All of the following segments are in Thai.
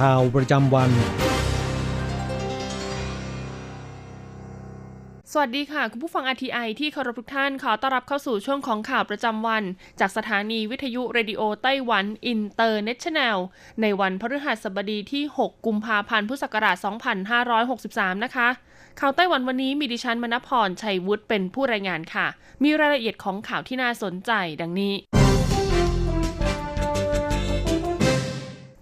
ข่าวประจำวัน สวัสดีค่ะ คุณผู้ฟัง RTI ที่เคารพทุกท่านขอต้อนรับเข้าสู่ช่วงของข่าวประจำวัน จากสถานีวิทยุ Radio Taiwan International ในวันพฤหัสบดีที่ 6 กุมภาพันธ์พุทธศักราช 2563 นะคะ ข่าวไต้หวันวันนี้มีดิฉันมณพรชัยวุฒิเป็นผู้รายงานค่ะ มีรายละเอียดของข่าวที่น่าสนใจดังนี้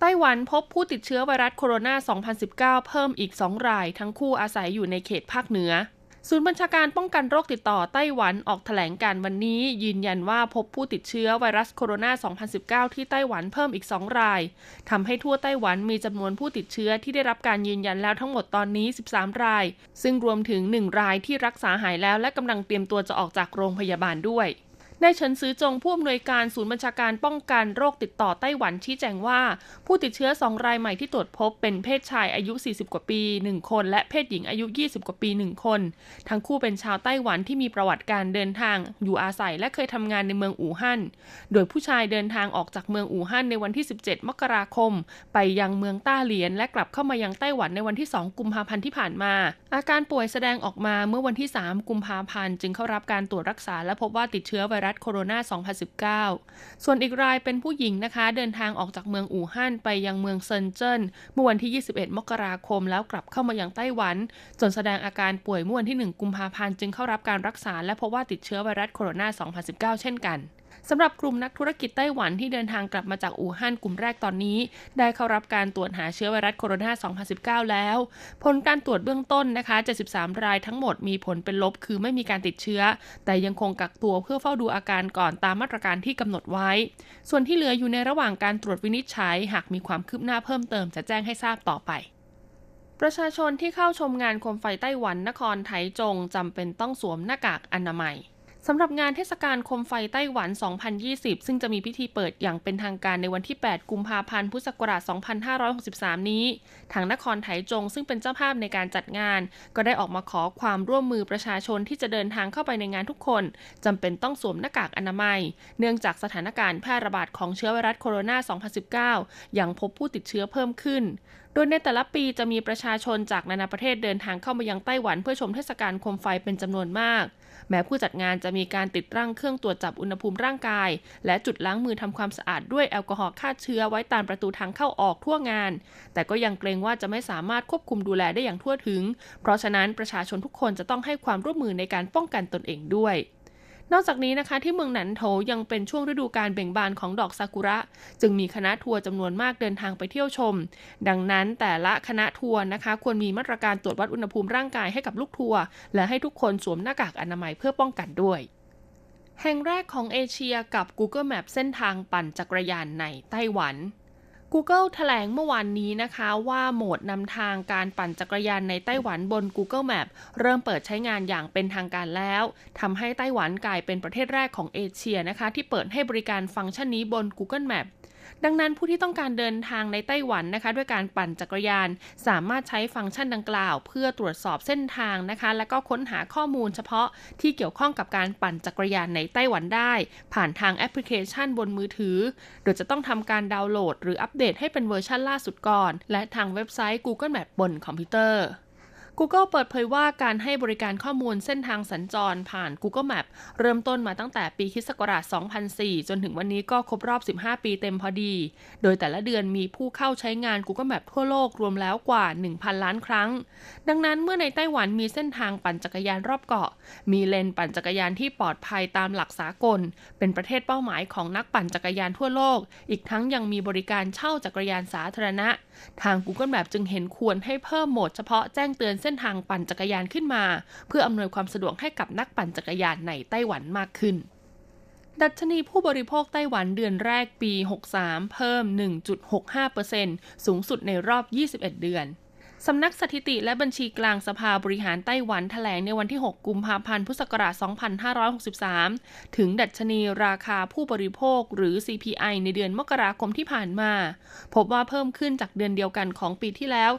ต้หวันพบผู้ติดเชื้อไวรัสโคโรนา 2019 เพิ่มอีก 2 ราย ทั้งคู่อาศัยอยู่ในเขตภาคเหนือ ศูนย์บัญชาการป้องกันโรคติดต่อไต้หวันออกแถลงการวันนี้ ยืนยันว่าพบผู้ติดเชื้อไวรัสโคโรนา 2019 ที่ไต้หวันเพิ่มอีก 2 รายทำให้ทั่วไต้หวันมีจำนวนผู้ติดเชื้อที่ได้รับการยืนยันแล้วทั้งหมดตอนนี้ 13 ราย ซึ่งรวมถึง 1 รายที่รักษาหายแล้วและกำลังเตรียมตัวจะออกจากโรงพยาบาลด้วย นายเฉินซือจงผู้อำนวยการศูนย์บัญชาการป้องกันโรคติดต่อไต้หวันชี้แจงว่า ผู้ติดเชื้อ2รายใหม่ที่ตรวจพบเป็นเพศชายอายุ 40 กว่าปี 1 คน และเพศหญิงอายุ 20 กว่าปี 1 คน ทั้งคู่เป็นชาวไต้หวันที่มีประวัติการเดินทาง อยู่อาศัยและเคยทำงานในเมืองอู่ฮั่น โดยผู้ชายเดินทางออกจากเมืองอู่ฮั่นในวันที่ 17 มกราคม ไปยังเมืองต้าเหลียน และกลับเข้ามายังไต้หวันในวันที่ 2 กุมภาพันธ์ที่ผ่านมา อาการป่วยแสดงออกมาเมื่อวันที่ 3 กุมภาพันธ์จึงเข้ารับการตรวจรักษาและพบว่าติดเชื้อไวรัสโคโรนา 2019 ส่วนอีกรายเป็นผู้หญิงนะคะ เดินทางออกจากเมืองอู่ฮั่นไปยังเมืองเซินเจิ้นเมื่อวันที่ 21 มกราคมแล้วกลับเข้ามายังไต้หวัน จนแสดงอาการป่วยเมื่อวันที่ 1 กุมภาพันธ์จึงเข้ารับการรักษาและพบว่าติดเชื้อไวรัสโคโรนา 2019 เช่นกัน สำหรับกลุ่มนักธุรกิจไต้หวันที่เดินทางกลับมาจากอู่ฮั่นกลุ่มแรกตอนนี้ ได้เข้ารับการตรวจหาเชื้อไวรัสโคโรนา 2019 แล้ว ผลการตรวจเบื้องต้นนะคะ 73 รายทั้งหมดมีผลเป็นลบคือไม่มีการติดเชื้อ แต่ยังคงกักตัวเพื่อเฝ้าดูอาการก่อนตามมาตรการที่กำหนดไว้ ส่วนที่เหลืออยู่ในระหว่างการตรวจวินิจฉัย หากมีความคืบหน้าเพิ่มเติมจะแจ้งให้ทราบต่อไปประชาชนที่เข้าชมงานโคมไฟไต้หวันนครไถจงจำเป็นต้องสวมหน้ากากอนามัย สำหรับงานเทศกาลคมไฟไต้หวัน 2020 ซึ่งจะมีพิธีเปิดอย่างเป็นทางการในวันที่ 8 กุมภาพันธ์ พุทธศักราช 2563 นี้ ทางนครไถจงซึ่งเป็นเจ้าภาพในการจัดงาน ก็ได้ออกมาขอความร่วมมือประชาชนที่จะเดินทางเข้าไปในงานทุกคน จำเป็นต้องสวมหน้ากากอนามัย เนื่องจากสถานการณ์แพร่ระบาดของเชื้อไวรัสโคโรนา 2019 ยังพบผู้ติดเชื้อเพิ่มขึ้นโดยในแต่ละปีจะมีประชาชนจากนานาประเทศเดินทางเข้ามายังไต้หวันเพื่อชมเทศกาลโคมไฟเป็นจำนวนมาก แม้ผู้จัดงานจะมีการติดตั้งเครื่องตรวจจับอุณหภูมิร่างกาย และจุดล้างมือทำความสะอาดด้วยแอลกอฮอล์ฆ่าเชื้อไว้ตามประตูทางเข้าออกทั่วงาน แต่ก็ยังเกรงว่าจะไม่สามารถควบคุมดูแลได้อย่างทั่วถึง เพราะฉะนั้นประชาชนทุกคนจะต้องให้ความร่วมมือในการป้องกันตนเองด้วย นอกจากนี้นะคะที่เมืองหนันโถยังเป็นช่วงฤดูการเบ่งบานของดอกซากุระ จึงมีคณะทัวร์จำนวนมากเดินทางไปเที่ยวชม ดังนั้นแต่ละคณะทัวร์นะคะ ควรมีมาตรการตรวจวัดอุณหภูมิร่างกายให้กับลูกทัวร์และให้ทุกคนสวมหน้ากากอนามัยเพื่อป้องกันด้วย แห่งแรกของเอเชียกับ Google Map เส้นทางปั่นจักรยานในไต้หวัน Google แถลงเมื่อวานนี้นะคะว่าโหมดนำทางการปั่นจักรยานในไต้หวันบน Google Map เริ่มเปิดใช้งานอย่างเป็นทางการแล้วทำให้ไต้หวันกลายเป็นประเทศแรกของเอเชียนะคะ ที่เปิดให้บริการฟังก์ชันนี้บน Google Map ดังนั้นผู้ที่ต้องการเดินทางในไต้หวันนะคะ ด้วยการปั่นจักรยาน สามารถใช้ฟังก์ชันดังกล่าว เพื่อตรวจสอบเส้นทางนะคะ และก็ค้นหาข้อมูลเฉพาะที่เกี่ยวข้องกับการปั่นจักรยานในไต้หวันได้ ผ่านทางแอปพลิเคชันบนมือถือ โดยจะต้องทำการดาวน์โหลด หรืออัปเดตให้เป็นเวอร์ชันล่าสุดก่อน และทางเว็บไซต์ Google Map บนคอมพิวเตอร์ Google เปิดเผยว่าการให้บริการข้อมูลเส้นทางสัญจรผ่าน Google Map เริ่มต้นมาตั้งแต่ปีคศ2004 จนถึงวันนี้ก็ครบรอบ 15 ปีเต็มพอดี โดยแต่ละเดือนมีผู้เข้าใช้งาน Google Map ทั่วโลกรวมแล้วกว่า 1,000 ล้านครั้ง ดังนั้นเมื่อในไต้หวันมีเส้นทางปั่นจักรยานรอบเกาะ มีเลนปั่นจักรยานที่ปลอดภัยตามหลักสากล เป็นประเทศเป้าหมายของนักปั่นจักรยานทั่วโลก อีกทั้งยังมีบริการเช่าจักรยานสาธารณะทาง Google Map จึงเห็นควรให้เพิ่มโหมดเฉพาะแจ้งเตือนเส้นทางปั่นจักรยานขึ้นมา เพื่ออำนวยความสะดวกให้กับนักปั่นจักรยานในไต้หวันมากขึ้น ดัชนีผู้บริโภคไต้หวันเดือนแรกปี 63 เพิ่ม 1.65%สูงสุดในรอบ 21 เดือน สำนักสถิติและบัญชีกลางสภาบริหารไต้หวันแถลงในวันที่ 6 กุมภาพันธ์ พุทธศักราช 2563 ถึงดัชนีราคาผู้บริโภคหรือ CPI ในเดือนมกราคมที่ผ่านมา พบว่าเพิ่มขึ้นจากเดือนเดียวกันของปีที่แล้ว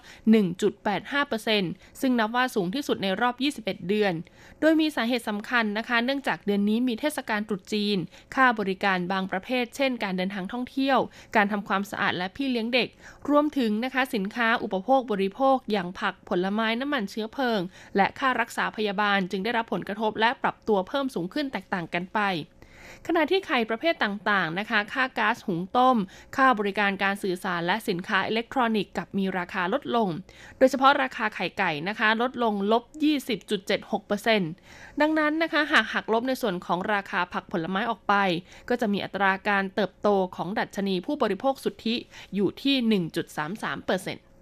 1.85%ซึ่งนับว่าสูงที่สุดในรอบ 21 เดือน โดยมีสาเหตุสำคัญนะคะ เนื่องจากเดือนนี้มีเทศกาลตรุษจีน ค่าบริการบางประเภท เช่น การเดินทางท่องเที่ยว การทำความสะอาดและพี่เลี้ยงเด็ก รวมถึงนะคะสินค้าอุปโภคบริโภคอย่างผักผลไม้น้ำมันเชื้อเพลิง และค่ารักษาพยาบาลจึงได้รับผลกระทบและปรับตัวเพิ่มสูงขึ้นแตกต่างกันไปขณะที่ไข่ประเภทต่างๆ นะคะ ค่าก๊าซหุงต้ม ค่าบริการการสื่อสารและสินค้าอิเล็กทรอนิกส์กับมีราคาลดลง โดยเฉพาะราคาไข่ไก่นะคะ ลดลงลบ 20.76%ดังนั้นนะคะ หากหักลบในส่วนของราคาผักผลไม้ออกไป ก็จะมีอัตราการเติบโตของดัชนีผู้บริโภคสุทธิอยู่ที่ 1.33%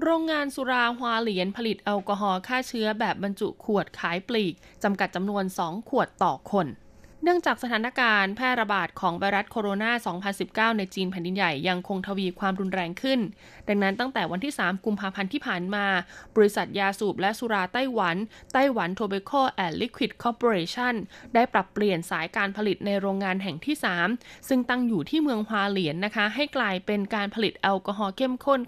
โรงงานสุราฮวาเหลียนผลิตแอลกอฮอล์ฆ่าเชื้อแบบบรรจุขวดขายปลีก จำกัดจำนวน 2 ขวดต่อคน เนื่องจากสถานการณ์แพร่ระบาดของไวรัสโคโรนา 2019 ในจีนแผ่นดินใหญ่ยังคงทวีความรุนแรงขึ้น ดังนั้นตั้งแต่วันที่ 3 กุมภาพันธ์ที่ผ่านมา บริษัทยาสูบและสุราไต้หวัน ไต้หวัน Tobacco and Liquid Corporation ได้ปรับเปลี่ยนสายการผลิตในโรงงานแห่งที่ 3 ซึ่งตั้งอยู่ที่เมืองฮวาเหลียนนะคะ ให้กลายเป็นการผลิตแอลกอฮอล์เข้มข้น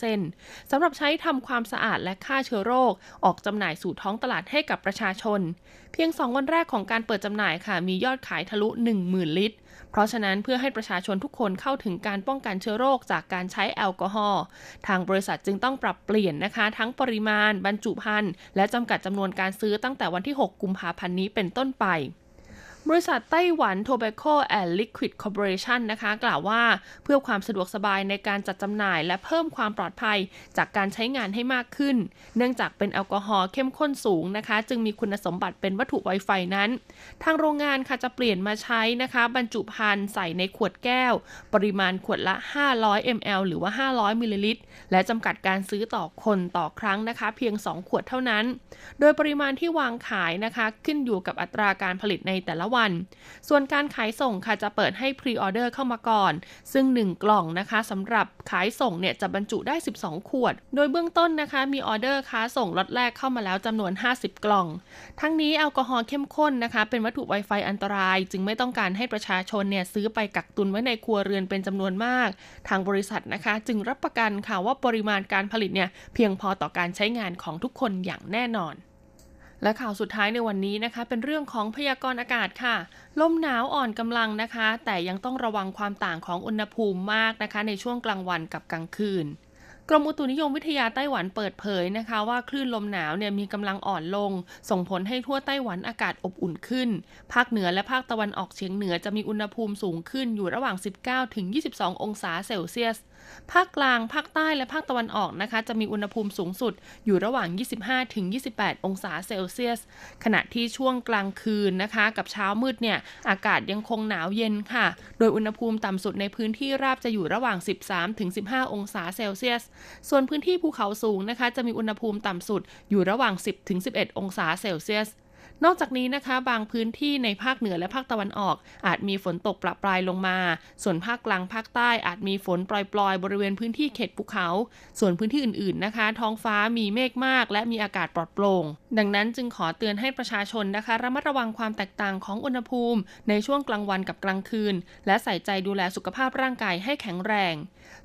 95%สำหรับใช้ทำความสะอาดและฆ่าเชื้อโรค ออกจำหน่ายสู่ท้องตลาดให้กับประชาชน เพียง 2 วันแรกของการเปิดจำหน่ายค่ะมียอดขายทะลุ 10,000 ลิตร เพราะฉะนั้นเพื่อให้ประชาชนทุกคนเข้าถึงการป้องกันเชื้อโรคจากการใช้แอลกอฮอล์ทางบริษัทจึงต้องปรับเปลี่ยนนะคะ ทั้งปริมาณ บรรจุภัณฑ์และจำกัดจำนวนการซื้อตั้งแต่วันที่ 6 กุมภาพันธ์นี้เป็นต้นไป บริษัทไต้หวัน Tobacco and Liquid Corporation นะคะ กล่าวว่าเพื่อความสะดวกสบายในการจัดจำหน่าย และเพิ่มความปลอดภัยจากการใช้งานให้มากขึ้น เนื่องจากเป็นแอลกอฮอล์เข้มข้นสูงนะคะ จึงมีคุณสมบัติเป็นวัตถุไวไฟนั้น ทางโรงงานค่ะจะเปลี่ยนมาใช้นะคะ บรรจุภัณฑ์ใส่ในขวดแก้ว ปริมาณขวดละ 500 ml หรือว่า 500มิลลิลิตรและจำกัดการซื้อต่อคนต่อครั้งนะคะ เพียง 2 ขวดเท่านั้น โดยปริมาณที่วางขายนะคะ ขึ้นอยู่กับอัตราการผลิตในแต่ละวัน ส่วนการขายส่งค่ะจะเปิดให้ pre-order เข้ามาก่อน ซึ่ง 1 กล่องนะคะสำหรับขายส่งเนี่ยจะบรรจุได้ 12 ขวด โดยเบื้องต้นนะคะมีออเดอร์ค้าส่งล็อตแรกเข้ามาแล้วจำนวน 50 กล่อง ทั้งนี้แอลกอฮอล์เข้มข้นนะคะ เป็นวัตถุไวไฟอันตราย จึงไม่ต้องการให้ประชาชนเนี่ยซื้อไปกักตุนไว้ในครัวเรือนเป็นจำนวนมาก ทางบริษัทนะคะ จึงรับประกันค่ะว่าปริมาณการผลิตเนี่ยเพียงพอต่อการใช้งานของทุกคนอย่างแน่นอน และข่าวสุดท้ายในวันนี้นะคะ เป็นเรื่องของพยากรณ์อากาศค่ะ ลมหนาวอ่อนกำลังนะคะ แต่ยังต้องระวังความต่างของอุณหภูมิมากนะคะ ในช่วงกลางวันกับกลางคืน กรมอุตุนิยมวิทยาไต้หวันเปิดเผยนะคะ ว่าคลื่นลมหนาวเนี่ยมีกำลังอ่อนลง ส่งผลให้ทั่วไต้หวันอากาศอบอุ่นขึ้น ภาคเหนือและภาคตะวันออกเฉียงเหนือจะมีอุณหภูมิสูงขึ้นอยู่ระหว่าง 19ถึง22 องศาเซลเซียส ภาคกลาง ภาคใต้และภาคตะวันออกนะคะ จะมีอุณหภูมิสูงสุดอยู่ระหว่าง 25ถึง28 องศาเซลเซียส ขณะที่ช่วงกลางคืนนะคะ กับเช้ามืดเนี่ย อากาศยังคงหนาวเย็นค่ะ โดยอุณหภูมิต่ำสุดในพื้นที่ราบจะอยู่ระหว่าง 13ถึง15 องศาเซลเซียส ส่วนพื้นที่ภูเขาสูงนะคะ จะมีอุณหภูมิต่ำสุดอยู่ระหว่าง 10ถึง11 องศาเซลเซียส นอกจากนี้นะคะบางพื้นที่ในภาคเหนือและภาคตะวันออก อาจมีฝนตกประปรายลงมา ส่วนภาคกลางภาคใต้อาจมีฝนปล่อยๆ บริเวณพื้นที่เขตภูเขา ส่วนพื้นที่อื่นๆนะคะ ท้องฟ้ามีเมฆมาก และมีอากาศปลอดโปร่ง ดังนั้นจึงขอเตือนให้ประชาชนนะคะระมัดระวังความแตกต่างของอุณหภูมิ ในช่วงกลางวันกับกลางคืน และใส่ใจดูแลสุขภาพร่างกายให้แข็งแรง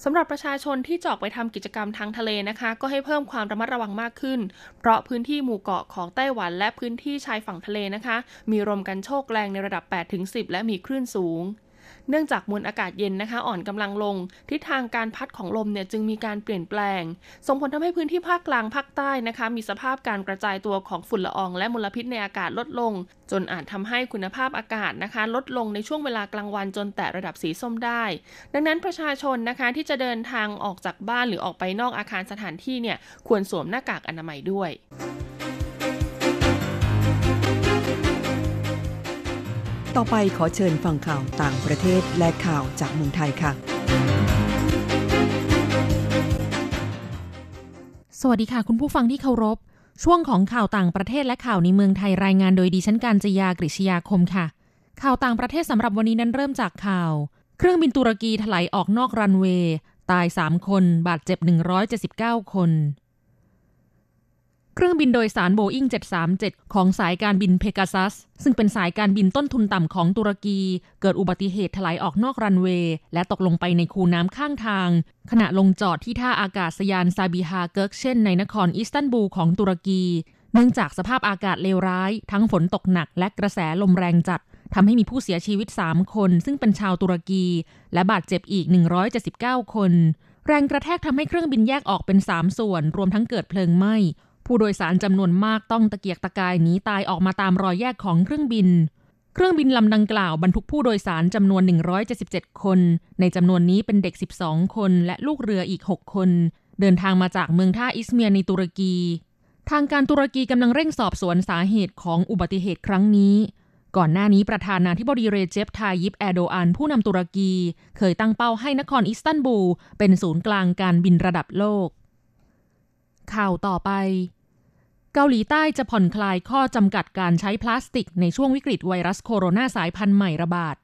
สำหรับประชาชนที่จะออกไปทำกิจกรรมทางทะเลนะคะ ก็ให้เพิ่มความระมัดระวังมากขึ้น เพราะพื้นที่หมู่เกาะของไต้หวันและพื้นที่ชายฝั่งทะเลนะคะ มีลมกันโชกแรงในระดับ 8-10 และมีคลื่นสูงเนื่องจากมวลอากาศเย็นนะคะ อ่อนกำลังลง ทิศทางการพัดของลมเนี่ยจึงมีการเปลี่ยนแปลง ส่งผลทำให้พื้นที่ภาคกลางภาคใต้นะคะ มีสภาพการกระจายตัวของฝุ่นละอองและมลพิษในอากาศลดลง จนอาจทำให้คุณภาพอากาศนะคะ ลดลงในช่วงเวลากลางวันจนแตะระดับสีส้มได้ ดังนั้นประชาชนนะคะที่จะเดินทางออกจากบ้านหรือออกไปนอกอาคารสถานที่เนี่ยควรสวมหน้ากากอนามัยด้วย ต่อไปขอเชิญฟังข่าวต่างประเทศและข่าวจากเมืองไทยค่ะ สวัสดีค่ะคุณผู้ฟังที่เคารพ ช่วงของข่าวต่างประเทศและข่าวในเมืองไทยรายงานโดยดิฉันการจยากริชยาคมค่ะ ข่าวต่างประเทศสำหรับวันนี้นั้นเริ่มจากข่าว เครื่องบินตุรกีถลายออกนอกรันเวย์ตาย 3 คน บาดเจ็บ 179 คน เครื่องบินโดยสารโบอิง737 ของสายการบินเพกาซัส ซึ่งเป็นสายการบินต้นทุนต่ำของตุรกี เกิดอุบัติเหตุถลายออกนอกรันเวย์และตกลงไปในคูน้ำข้างทาง ขณะลงจอดที่ท่าอากาศยานซาบิฮาเกิร์กเช่นในนครอิสตันบูลของตุรกี เนื่องจากสภาพอากาศเลวร้าย ทั้งฝนตกหนักและกระแสลมแรงจัดทำให้มีผู้เสียชีวิต 3 คน ซึ่งเป็นชาวตุรกี และบาดเจ็บอีก 179 คน แรงกระแทกทำให้เครื่องบินแยกออกเป็น 3 ส่วน รวมทั้งเกิดเพลิงไหม้ ผู้โดยสารจำนวนมากต้องตะเกียกตะกายหนีตายออกมาตามรอยแยกของเครื่องบิน เครื่องบินลำดังกล่าวบรรทุกผู้โดยสารจำนวน 177 คน ในจำนวนนี้เป็นเด็ก 12 คน และลูกเรืออีก 6 คน เดินทางมาจากเมืองท่าอิสเมียในตุรกี ทางการตุรกีกำลังเร่งสอบสวนสาเหตุของอุบัติเหตุครั้งนี้ก่อนหน้านี้ประธานาธิบดีเรเจปทายิปแอโดอันผู้นำตุรกี เคยตั้งเป้าให้นครอิสตันบูลเป็นศูนย์กลางการบินระดับโลก ข่าวต่อไป เกาหลีใต้จะผ่อนคลายข้อจำกัดการใช้พลาสติกในช่วงวิกฤตไวรัสโคโรนาสายพันธุ์ใหม่ระบาด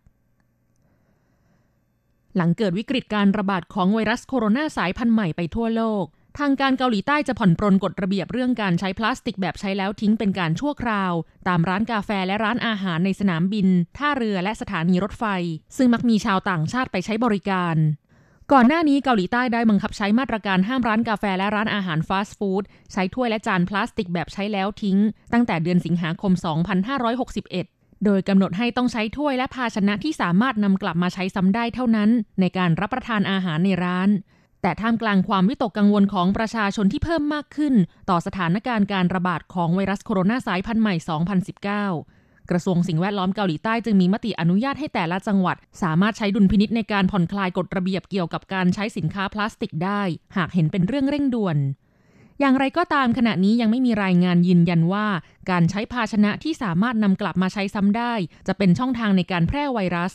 หลังเกิดวิกฤตการระบาดของไวรัสโคโรนาสายพันธุ์ใหม่ไปทั่วโลก ทางการเกาหลีใต้จะผ่อนปรนกฎระเบียบเรื่องการใช้พลาสติกแบบใช้แล้วทิ้งเป็นการชั่วคราว ตามร้านกาแฟและร้านอาหารในสนามบิน ท่าเรือและสถานีรถไฟ ซึ่งมักมีชาวต่างชาติไปใช้บริการ ก่อนหน้านี้เกาหลีใต้ได้บังคับใช้มาตรการห้ามร้านกาแฟและร้านอาหารฟาสต์ฟู้ดใช้ถ้วยและจานพลาสติกแบบใช้แล้วทิ้ง ตั้งแต่เดือนสิงหาคม 2561 โดยกำหนดให้ต้องใช้ถ้วยและภาชนะที่สามารถนำกลับมาใช้ซ้ำได้เท่านั้น ในการรับประทานอาหารในร้าน แต่ท่ามกลางความวิตกกังวลของประชาชนที่เพิ่มมากขึ้น ต่อสถานการณ์การระบาดของไวรัสโคโรนาสายพันธุ์ใหม่ 2019 กระทรวงสิ่งแวดล้อมเกาหลีใต้จึงมีมติอนุญาตให้แต่ละจังหวัด สามารถใช้ดุลพินิษในการผ่อนคลายกฎระเบียบเกี่ยวกับการใช้สินค้าพลาสติกได้ หากเห็นเป็นเรื่องเร่งด่วน อย่างไรก็ตามขณะนี้ยังไม่มีรายงานยืนยันว่า การใช้ภาชนะที่สามารถนำกลับมาใช้ซ้ำได้ จะเป็นช่องทางในการแพร่ไวรัส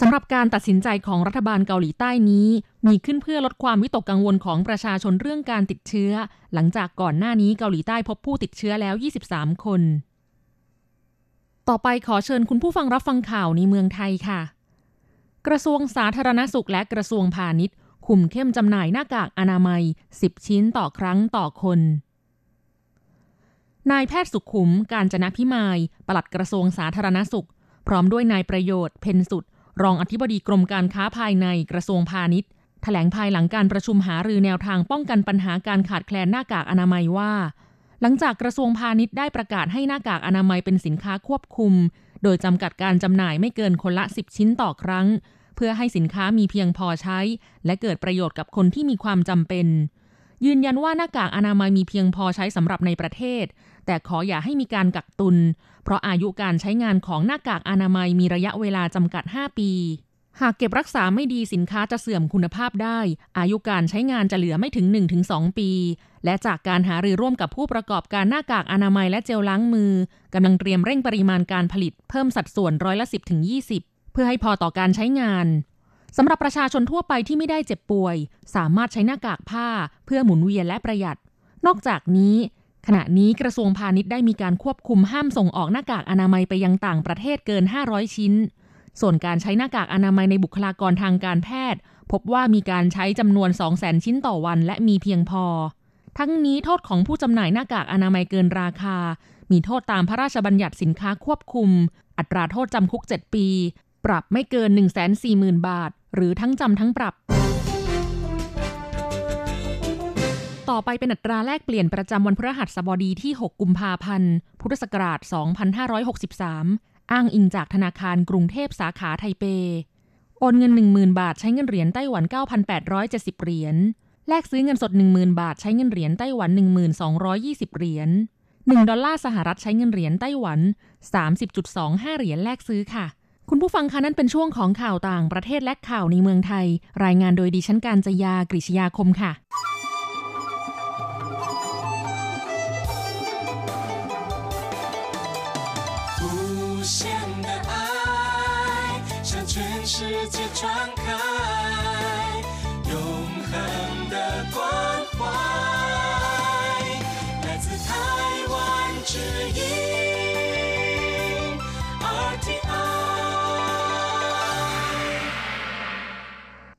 สำหรับการตัดสินใจของรัฐบาลเกาหลีใต้นี้ มีขึ้นเพื่อลดความวิตกกังวลของประชาชนเรื่องการติดเชื้อ หลังจากก่อนหน้านี้เกาหลีใต้พบผู้ติดเชื้อแล้ว 23 คน ต่อไปขอเชิญคุณผู้ฟังรับฟังข่าวในเมืองไทยค่ะ กระทรวงสาธารณสุขและกระทรวงพาณิชย์ คุมเข้มจำหน่ายหน้ากากอนามัย 10 ชิ้นต่อครั้งต่อคน นายแพทย์สุขุมการจนะพิมายปลัดกระทรวงสาธารณสุข พร้อมด้วยนายประโยชน์เพนสุด รองอธิบดีกรมการค้าภายในกระทรวงพาณิชย์แถลงภายหลังการประชุมหารือแนวทางป้องกันปัญหาการขาดแคลนหน้ากากอนามัยว่า หลังจากกระทรวงพาณิชย์ได้ประกาศให้หน้ากากอนามัยเป็นสินค้าควบคุม โดยจำกัดการจำหน่ายไม่เกินคนละ 10 ชิ้นต่อครั้ง เพื่อให้สินค้ามีเพียงพอใช้ และเกิดประโยชน์กับคนที่มีความจำเป็น ยืนยันว่าหน้ากากอนามัยมีเพียงพอใช้สำหรับในประเทศ แต่ขออย่าให้มีการกักตุน เพราะอายุการใช้งานของหน้ากากอนามัยมีระยะเวลาจำกัด 5 ปี หากเก็บรักษาไม่ดีสินค้าจะเสื่อมคุณภาพได้ อายุการใช้งานจะเหลือไม่ถึง 1-2 ปี และจากการหารือร่วมกับผู้ประกอบการหน้ากากอนามัยและเจลล้างมือกำลังเตรียมเร่งปริมาณการผลิตเพิ่มสัดส่วนร้อยละ 10-20 เพื่อให้พอต่อการใช้งานสำหรับประชาชนทั่วไปที่ไม่ได้เจ็บป่วย สามารถใช้หน้ากากผ้าเพื่อหมุนเวียนและประหยัด นอกจากนี้ ขณะนี้กระทรวงพาณิชย์ได้มีการควบคุมห้ามส่งออกหน้ากากอนามัยไปยังต่างประเทศเกิน 500 ชิ้น ส่วนการใช้หน้ากากอนามัยในบุคลากรทางการแพทย์ พบว่ามีการใช้จำนวน 200,000 ชิ้นต่อวันและมีเพียงพอ ทั้งนี้โทษของผู้จำหน่ายหน้ากากอนามัยเกินราคา มีโทษตามพระราชบัญญัติสินค้าควบคุม อัตราโทษจำคุก 7 ปี ปรับไม่เกิน 140,000 บาท หรือทั้งจำทั้งปรับต่อไปเป็นอัตราแลกเปลี่ยนประจำวันพฤหัสบดีที่ 6 กุมภาพันธ์ พุทธศักราช 2563 อ้างอิงจากธนาคารกรุงเทพสาขาไทเป โอนเงิน 10,000 บาทใช้เงินเหรียญไต้หวัน 9,870 เหรียญ แลกซื้อเงินสด 10,000 บาทใช้เงินเหรียญไต้หวัน 1,220 เหรียญ 1 ดอลลาร์สหรัฐใช้เงินเหรียญไต้หวัน 30.25 เหรียญแลกซื้อค่ะ คุณผู้ฟังคะนั่นเป็นช่วงของข่าวต่างประเทศและข่าวในเมืองไทย รายงานโดยดิฉันการจยากริชยาคมค่ะ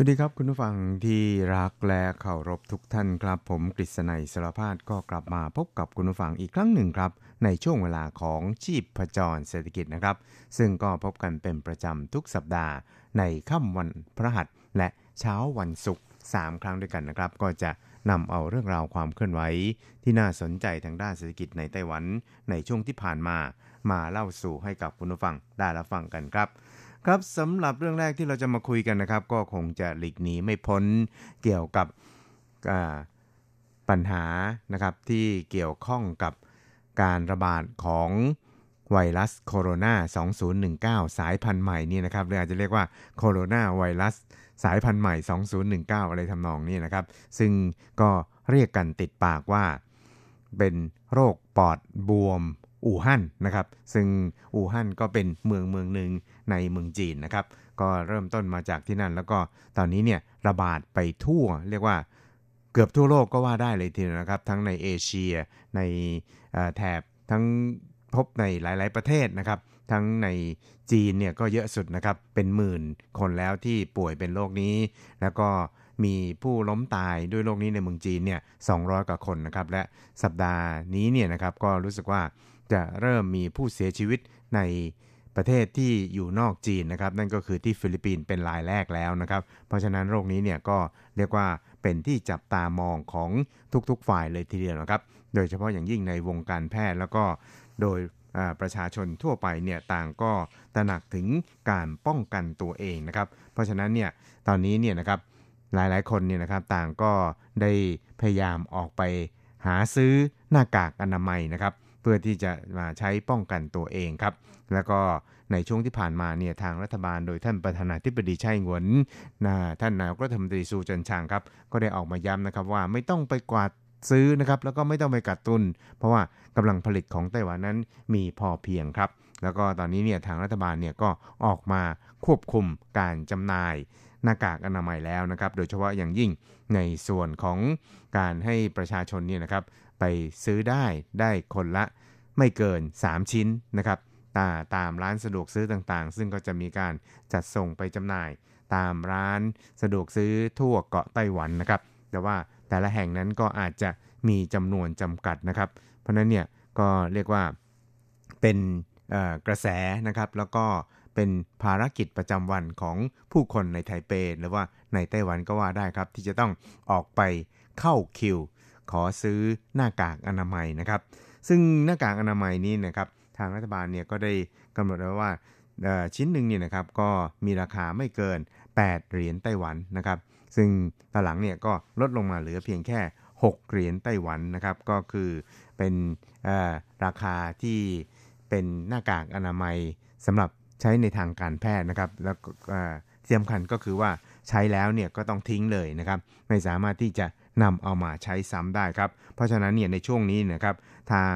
สวัสดีครับคุณผู้ฟังที่รักและเคารพทุกท่านครับ ผมกฤษณัยสารพาดก็กลับมาพบกับคุณผู้ฟังอีกครั้งหนึ่งครับ ในช่วงเวลาของชีพประจรเศรษฐกิจนะครับ ซึ่งก็พบกันเป็นประจำทุกสัปดาห์ ในค่ำวันพระหัสและเช้าวันศุกร์3ครั้งด้วยกันนะครับ ก็จะนำเอาเรื่องราวความเคลื่อนไหวที่น่าสนใจทางด้านเศรษฐกิจในไต้หวันในช่วงที่ผ่านมา มาเล่าสู่ให้กับคุณผู้ฟังได้รับฟังกันครับ ครับสำหรับเรื่องแรกที่เราจะมาคุยกันนะครับ ก็คงจะหลีกหนีไม่พ้นเกี่ยวกับปัญหานะครับที่เกี่ยวข้องกับการระบาดของไวรัสโคโรนา 2019 สายพันธุ์ใหม่นี่นะครับหรืออาจจะเรียกว่าโคโรนาไวรัสสายพันธุ์ใหม่ 2019 อะไรทำนองนี้นะครับ ซึ่งก็เรียกกันติดปากว่าเป็นโรคปอดบวมอู่ฮั่นนะครับ ซึ่งอู่ฮั่นก็เป็นเมืองเมืองหนึ่ง ในเมืองจีนนะครับ ก็เริ่มต้นมาจากที่นั่น แล้วก็ตอนนี้เนี่ยระบาดไปทั่ว เรียกว่าเกือบทั่วโลกก็ว่าได้เลยทีเดียวนะครับ ทั้งในเอเชียในแถบทั้งพบในหลาย ๆ ประเทศนะครับ ทั้งในจีนเนี่ยก็เยอะสุดนะครับ เป็นหมื่นคนแล้วที่ป่วยเป็นโรคนี้ แล้วก็มีผู้ล้มตายด้วยโรคนี้ในเมืองจีนเนี่ย 200 กว่าคนนะครับ และสัปดาห์นี้เนี่ยนะครับก็รู้สึกว่าจะเริ่มมีผู้เสียชีวิตใน ประเทศที่อยู่นอกจีนนะครับ นั่นก็คือที่ฟิลิปปินส์เป็นรายแรกแล้วนะครับ เพราะฉะนั้นโรคนี้เนี่ยก็เรียกว่าเป็นที่จับตามองของทุกๆฝ่ายเลยทีเดียวนะครับ โดยเฉพาะอย่างยิ่งในวงการแพทย์แล้วก็โดยประชาชนทั่วไปเนี่ยต่างก็ตระหนักถึงการป้องกันตัวเองนะครับ เพราะฉะนั้นเนี่ยตอนนี้เนี่ยนะครับหลายๆคนเนี่ยนะครับต่างก็ได้พยายามออกไปหาซื้อหน้ากากอนามัยนะครับ เพื่อที่จะมาใช้ป้องกันตัวเองครับ แล้วก็ในช่วงที่ผ่านมาเนี่ยทางรัฐบาลโดยท่านประธานาธิบดีไช่หวนนะท่านนายกรัฐมนตรีซูจันชางครับ ก็ได้ออกมาย้ำนะครับว่าไม่ต้องไปกวาดซื้อนะครับแล้วก็ไม่ต้องไปกัดตุน เพราะว่ากำลังผลิตของไต้หวันนั้นมีพอเพียงครับ แล้วก็ตอนนี้เนี่ยทางรัฐบาลเนี่ยก็ออกมาควบคุมการจำหน่ายหน้ากากอนามัยแล้วนะครับ โดยเฉพาะอย่างยิ่งในส่วนของการให้ประชาชนเนี่ยนะครับ ไปซื้อได้ได้คนละไม่เกิน 3 ชิ้นนะครับตาตามร้านสะดวกซื้อต่างๆ ซึ่งก็จะมีการจัดส่งไปจำหน่าย ตามร้านสะดวกซื้อทั่วเกาะไต้หวันนะครับ แต่ว่าแต่ละแห่งนั้นก็อาจจะมีจำนวนจำกัดนะครับ เพราะนั้นเนี่ยก็เรียกว่าเป็นกระแสนะครับ แล้วก็เป็นภารกิจประจำวันของผู้คนในไทเป หรือว่าในไต้หวันก็ว่าได้ครับ ที่จะต้องออกไปเข้าคิว ขอซื้อหน้ากากอนามัยนะครับ ซึ่งหน้ากากอนามัยนี้นะครับทางรัฐบาลเนี่ยก็ได้กำหนดไว้ว่าชิ้นหนึ่งเนี่ยนะครับก็มีราคาไม่เกิน 8 เหรียญไต้หวันนะครับ ซึ่งตอนหลังเนี่ยก็ลดลงมาเหลือเพียงแค่ 6 เหรียญไต้หวันนะครับ ก็คือเป็นราคาที่เป็นหน้ากากอนามัยสำหรับใช้ในทางการแพทย์นะครับ แล้วที่สำคัญก็คือว่าใช้แล้วเนี่ยก็ต้องทิ้งเลยนะครับ ไม่สามารถที่จะ นำเอามาใช้ซ้ำได้ครับ เพราะฉะนั้นเนี่ยในช่วงนี้นะครับทาง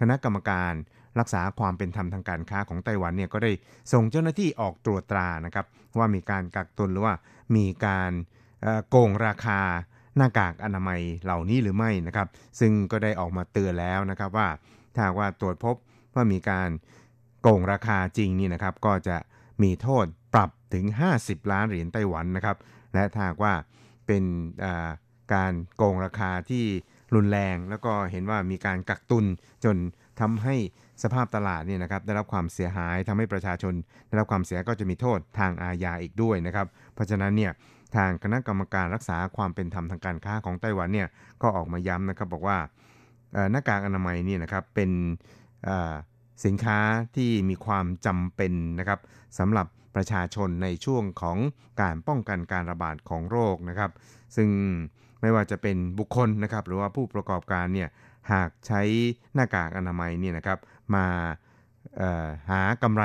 คณะกรรมการรักษาความเป็นธรรมทางการค้าของไต้หวันเนี่ยก็ได้ส่งเจ้าหน้าที่ออกตรวจตรานะครับ ว่ามีการกักตุนหรือว่ามีการโกงราคาหน้ากากอนามัยเหล่านี้หรือไม่นะครับ ซึ่งก็ได้ออกมาเตือนแล้วนะครับว่าถ้าว่าตรวจพบว่ามีการโกงราคาจริงนี่นะครับก็จะมีโทษปรับถึง 50 ล้านเหรียญไต้หวันนะครับ และถ้าว่าเป็น การโกงราคาที่รุนแรง แล้วก็เห็นว่ามีการกักตุนจนทำให้สภาพตลาดเนี่ยนะครับได้รับความเสียหายทำให้ประชาชนได้รับความเสียก็จะมีโทษทางอาญาอีกด้วยนะครับ เพราะฉะนั้นเนี่ยทางคณะกรรมการรักษาความเป็นธรรมทางการค้าของไต้หวันเนี่ยก็ออกมาย้ำนะครับบอกว่าหน้ากากอนามัยนี่นะครับเป็นสินค้าที่มีความจำเป็นนะครับสำหรับประชาชนในช่วงของการป้องกันการระบาดของโรคนะครับ ซึ่ง ไม่ว่าจะเป็นบุคคลนะครับหรือว่าผู้ประกอบการเนี่ยหากใช้หน้ากากอนามัยเนี่ยนะครับมาหากำไร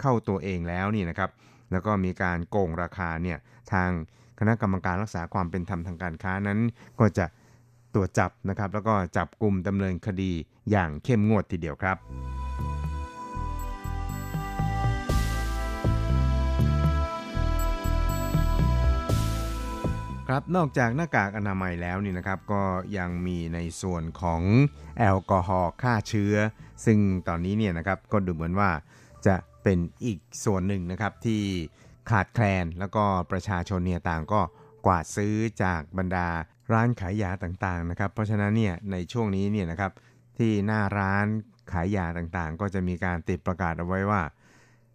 เข้าตัวเองแล้วนี่นะครับแล้วก็มีการโกงราคาเนี่ยทางคณะกรรมการรักษาความเป็นธรรมทางการค้านั้น ก็จะตรวจจับนะครับแล้วก็จับกลุ่มดำเนินคดีอย่างเข้มงวดทีเดียวครับ ครับนอกจากหน้ากากอนามัยแล้วนี่นะครับก็ยังมีในส่วนของแอลกอฮอล์ฆ่าเชื้อ ซึ่งตอนนี้เนี่ยนะครับก็ดูเหมือนว่าจะเป็นอีกส่วนหนึ่งนะครับที่ขาดแคลนแล้วก็ประชาชนเนี่ยต่างก็กวาดซื้อจากบรรดาร้านขายยาต่างๆนะครับ เพราะฉะนั้นเนี่ยในช่วงนี้เนี่ยนะครับที่หน้าร้านขายยาต่างๆ ก็จะมีการติดประกาศเอาไว้ว่า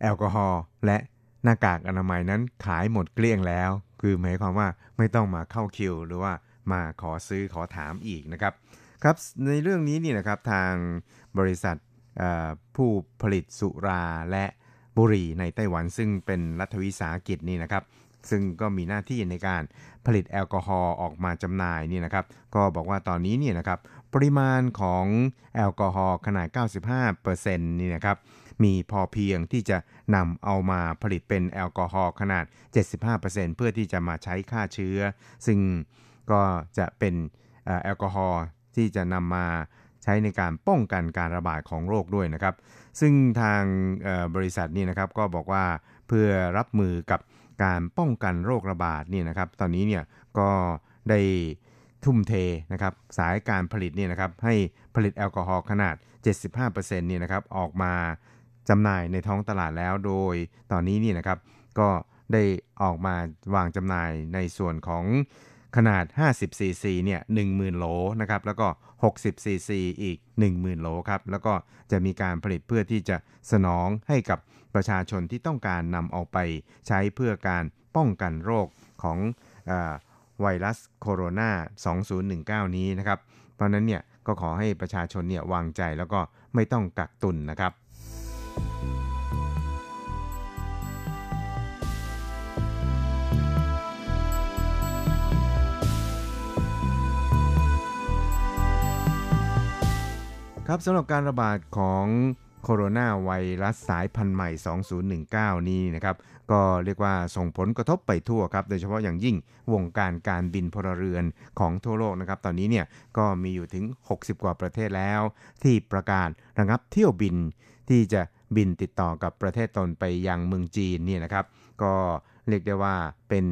แอลกอฮอล์และหน้ากากอนามัยนั้นขายหมดเกลี้ยงแล้ว คือหมายความว่าไม่ต้องมาเข้าคิว หรือว่ามาขอซื้อขอถามอีกนะครับครับในเรื่องนี้นี่นะครับทางบริษัทผู้ผลิตสุราและบุหรี่ในไต้หวันซึ่งเป็นรัฐวิสาหกิจนี่นะครับ ซึ่งก็มีหน้าที่ในการผลิตแอลกอฮอล์ออกมาจำหน่ายนี่นะครับ ก็บอกว่าตอนนี้นี่นะครับปริมาณของแอลกอฮอล์ขนาด 95%นี่นะครับ มีพอเพียงที่จะนำเอามาผลิตเป็นแอลกอฮอล์ขนาด 75%เพื่อที่จะมาใช้ฆ่าเชื้อ ซึ่งก็จะเป็นแอลกอฮอล์ที่จะนำมาใช้ในการป้องกันการระบาดของโรคด้วยนะครับ ซึ่งทางบริษัทนี่นะครับก็บอกว่าเพื่อรับมือกับการป้องกันโรคระบาดนี่นะครับ ตอนนี้เนี่ยก็ได้ทุ่มเทนะครับสายการผลิตนี่นะครับให้ผลิตแอลกอฮอล์ขนาด 75%นี่ยนะครับออกมา จำหน่ายในท้องตลาดแล้วโดยตอนนี้นี่นะครับก็ได้ออกมาวางจำหน่ายในส่วนของขนาด 50ซีซีเนี่ย10,000 โหลนะครับ แล้วก็ 60ซีซีอีก 10,000 โหลครับ แล้วก็จะมีการผลิตเพื่อที่จะสนองให้กับประชาชนที่ต้องการนำเอาไปใช้เพื่อการป้องกันโรคของอไวรัสโคโรนา 2019 นี้นะครับ เพราะนั้นเนี่ยก็ขอให้ประชาชนเนี่ยวางใจแล้วก็ไม่ต้องกักตุนนะครับ ครับสำหรับการระบาดของโคโรนาไวรัสสายพันธุ์ใหม่ 2019 นี้นะครับ ก็เรียกว่าส่งผลกระทบไปทั่วครับ โดยเฉพาะอย่างยิ่งวงการการบินพลเรือนของทั่วโลกนะครับ ตอนนี้เนี่ยก็มีอยู่ถึง 60 กว่าประเทศแล้ว ที่ประกาศระงับเที่ยวบินที่จะบินติดต่อกับประเทศตนไปยังเมืองจีนนี่นะครับ ก็เรียกได้ว่าเป็น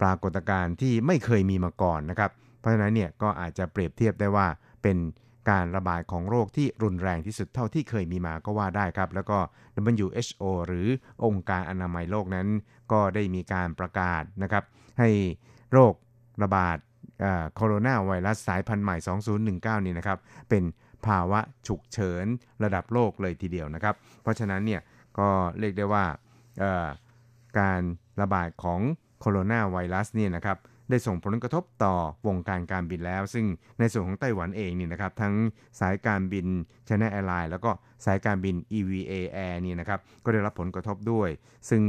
ปรากฏการณ์ที่ไม่เคยมีมาก่อนนะครับ เพราะฉะนั้นเนี่ยก็อาจจะเปรียบเทียบได้ว่าเป็น การระบาดของโรคที่รุนแรงที่สุดเท่าที่เคยมีมาก็ว่าได้ครับ แล้วก็ WHO หรือองค์การอนามัยโลกนั้น ก็ได้มีการประกาศนะครับ ให้โรคระบาดโคโรนาไวรัสสายพันธุ์ใหม่ 2019 นี่นะครับ เป็นภาวะฉุกเฉินระดับโลกเลยทีเดียวนะครับ เพราะฉะนั้นเนี่ยก็เรียกได้ว่าการระบาดของโคโรนาไวรัสเนี่ยนะครับ ได้ส่งผลกระทบต่อวงการการบินแล้ว ซึ่งในส่วนของไต้หวันเองนี่นะครับทั้งสายการบิน China Airlines แล้วก็สายการบิน EVA Air นี่นะครับก็ได้รับผลกระทบด้วย ซึ่ง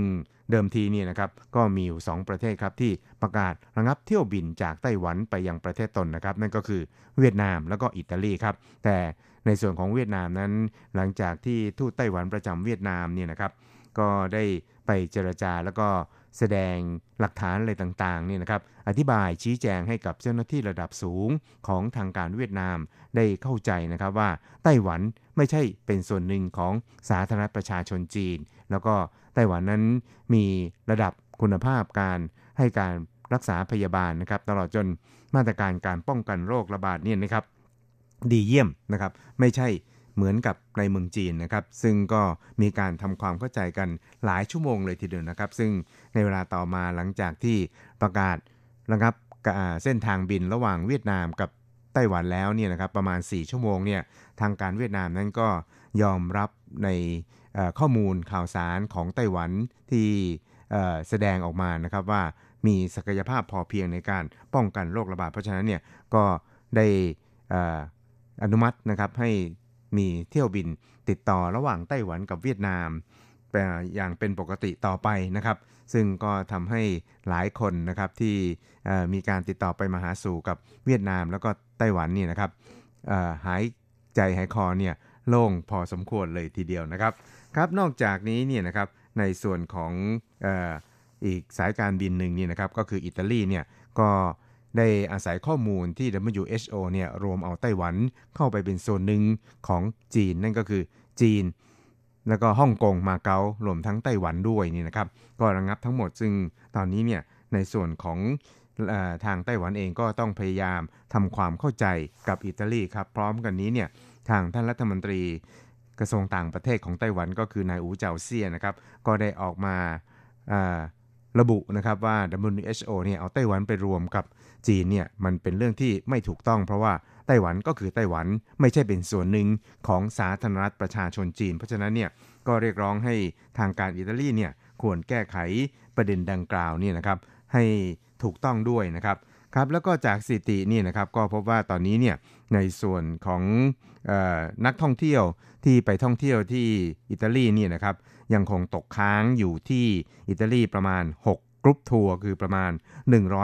เดิมทีนี่นะครับก็มีอยู่ 2 ประเทศครับที่ประกาศระงับเที่ยวบินจากไต้หวันไปยังประเทศตนนะครับ นั่นก็คือเวียดนามแล้วก็อิตาลีครับแต่ในส่วนของเวียดนามนั้น หลังจากที่ทูตไต้หวันประจำเวียดนามเนี่ยนะครับก็ได้ไปเจรจาแล้วก็ แสดงหลักฐานอะไรต่างๆเนี่ยนะครับ อธิบายชี้แจงให้กับเจ้าหน้าที่ระดับสูงของทางการเวียดนามได้เข้าใจนะครับว่าไต้หวันไม่ใช่เป็นส่วนหนึ่งของสาธารณประชาชนจีน แล้วก็ไต้หวันนั้นมีระดับคุณภาพการให้การรักษาพยาบาลนะครับ ตลอดจนมาตรการการป้องกันโรคระบาดเนี่ยนะครับ ดีเยี่ยมนะครับ ไม่ใช่ เหมือนกับในเมืองจีนนะครับ ซึ่งก็มีการทำความเข้าใจกันหลายชั่วโมงเลยทีเดียวนะครับ ซึ่งในเวลาต่อมาหลังจากที่ประกาศระงับเส้นทางบินระหว่างเวียดนามกับไต้หวันแล้วเนี่ยนะครับประมาณ 4 ชั่วโมงเนี่ยทางการเวียดนามนั้นก็ยอมรับในข้อมูลข่าวสารของไต้หวันที่แสดงออกมานะครับว่ามีศักยภาพพอเพียงในการป้องกันโรคระบาดเพราะฉะนั้นเนี่ยก็ได้อนุมัตินะครับให้ มีเที่ยวบินติดต่อระหว่างไต้หวันกับเวียดนามอย่างเป็นปกติต่อไปนะครับ ซึ่งก็ทำให้หลายคนนะครับที่มีการติดต่อไปมาหาสู่กับเวียดนามแล้วก็ไต้หวันนี่นะครับหายใจหายคอเนี่ยโล่งพอสมควรเลยทีเดียวนะครับครับนอกจากนี้เนี่ยนะครับในส่วนของออีกสายการบินหนึ่งนี่นะครับก็คืออิตาลีเนี่ยก็ ได้อาศัยข้อมูลที่ WHO เนี่ยรวมเอาไต้หวันเข้าไปเป็นส่วนหนึ่งของจีน นั่นก็คือจีน แล้วก็ฮ่องกงมาเก๊ารวมทั้งไต้หวันด้วยนี่นะครับ ก็ระงับทั้งหมดซึ่งตอนนี้เนี่ยในส่วนของอทางไต้หวันเองก็ต้องพยายามทำความเข้าใจกับอิตาลีครับ พร้อมกันนี้เนี่ยทางท่านรัฐมนตรีกระทรวงต่างประเทศของไต้หวันก็คือนายอูเจาเซียนะครับ ก็ได้ออกมา ระบุนะครับว่า WHO เนี่ยเอาไต้หวันไปรวมกับจีนเนี่ยมันเป็นเรื่องที่ไม่ถูกต้อง เพราะว่าไต้หวันก็คือไต้หวันไม่ใช่เป็นส่วนหนึ่งของสาธารณรัฐประชาชนจีน เพราะฉะนั้นเนี่ยก็เรียกร้องให้ทางการอิตาลีเนี่ยควรแก้ไขประเด็นดังกล่าวเนี่ยนะครับให้ถูกต้องด้วยนะครับครับแล้วก็จากสถิตินี่นะครับก็พบว่าตอนนี้เนี่ยในส่วนของออนักท่องเที่ยวที่ไปท่องเที่ยวที่อิตาลีนี่นะครับ ยังคงตกค้างอยู่ที่อิตาลีประมาณ 6 กรุ๊ปทัวร์คือประมาณ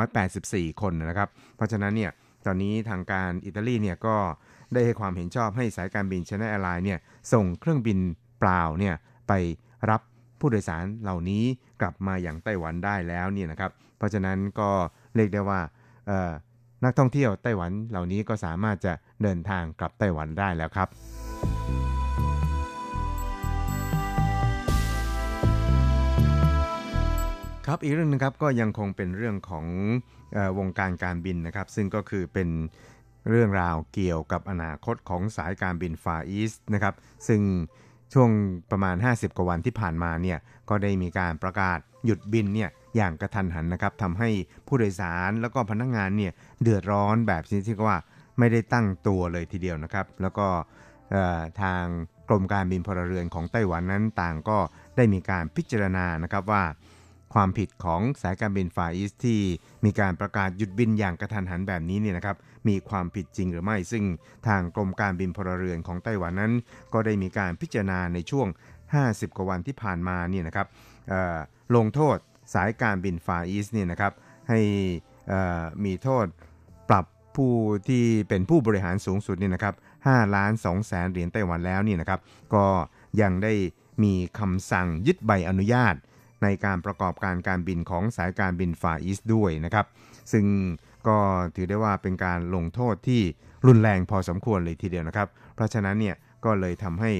184 คนนะครับ เพราะฉะนั้นเนี่ยตอนนี้ทางการอิตาลีเนี่ยก็ได้ให้ความเห็นชอบให้สายการบินชน n แอร์ไลน์เนี่ยส่งเครื่องบินเปล่าเนี่ยไปรับผู้โดยสารเหล่านี้กลับมาอย่างไต้หวันได้แล้วเนี่ยนะครับ เพราะฉะนั้นก็เรียกได้ว่านักท่องเที่ยวไต้หวันเหล่านี้ก็สามารถจะเดินทางกลับไต้หวันได้แล้วครับ ครับอีกเรื่องนึงครับก็ยังคงเป็นเรื่องของอวงการการบินนะครับ ซึ่งก็คือเป็นเรื่องราวเกี่ยวกับอนาคตของสายการบินฟาอีสนะครับ ซึ่งช่วงประมาณ 50 กว่าวันที่ผ่านมาเนี่ยก็ได้มีการประกาศหยุดบินเนี่ยอย่างกระทันหันนะครับทำให้ผู้โดยสารแล้วก็พนักงงานเนี่ยเดือดร้อนแบบชนิดที่ว่าไม่ได้ตั้งตัวเลยทีเดียวนะครับ แล้วก็ทางกรมการบินพลเรือนของไต้หวันนั้นต่างก็ได้มีการพิจารณานะครับว่า ความผิดของสายการบินฟายอิสที่มีการประกาศหยุดบินอย่างกระทันหันแบบนี้เนี่ยนะครับ มีความผิดจริงหรือไม่ ซึ่งทางกรมการบินพลเรือนของไต้หวันนั้น ก็ได้มีการพิจารณาในช่วง 50 กว่าวันที่ผ่านมาเนี่ยนะครับลงโทษสายการบินฟาอิสเนี่ยนะครับ ให้มีโทษปรับผู้ที่เป็นผู้บริหารสูงสุดเนี่ยนะครับ5ล้าน2แสนเหรียญไต้หวันแล้วนี่นะครับ ก็ยังได้มีคำสั่งยึดใบอนุญาต ในการประกอบการการบินของสายการบินฟาอีสด้วยนะครับ ซึ่งก็ถือได้ว่าเป็นการลงโทษที่รุนแรงพอสมควรเลยทีเดียวนะครับ เพราะฉะนั้นเนี่ยก็เลยทำให้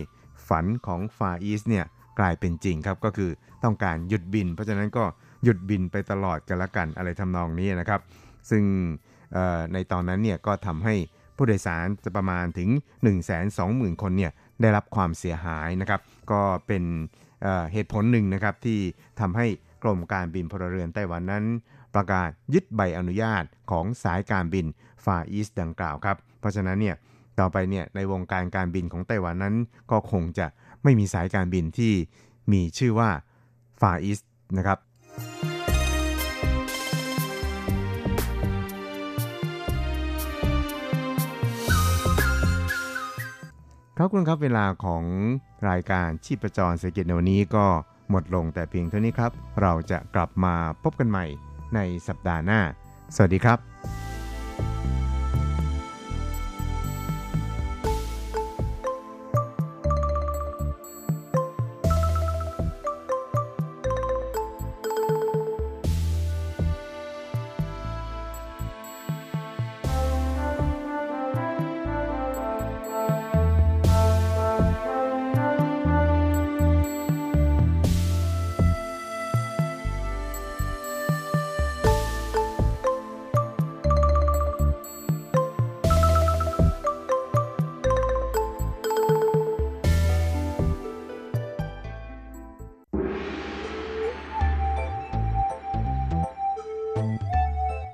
ฝันของฟาอีสเนี่ยกลายเป็นจริงครับ ก็คือต้องการหยุดบิน เพราะฉะนั้นก็หยุดบินไปตลอดกันละกันอะไรทำนองนี้นะครับ ซึ่งในตอนนั้นเนี่ยก็ทำให้ผู้โดยสารจะประมาณถึง 120,000 คนเนี่ยได้รับความเสียหายนะครับ ก็เป็น เหตุผลหนึ่งนะครับที่ทำให้กรมการบินพลเรือนไต้หวันนั้น ประกาศยึดใบอนุญาตของสายการบินฟาอีสดังกล่าวครับ เพราะฉะนั้นเนี่ยต่อไปเนี่ยในวงการการบินของไต้หวันนั้น ก็คงจะไม่มีสายการบินที่มีชื่อว่าฟาอีสนะครับ ครับคุณครับเวลาของรายการชีพจรเศรษฐกิจในวันนี้ก็หมดลงแต่เพียงเท่านี้ครับ เราจะกลับมาพบกันใหม่ในสัปดาห์หน้า สวัสดีครับ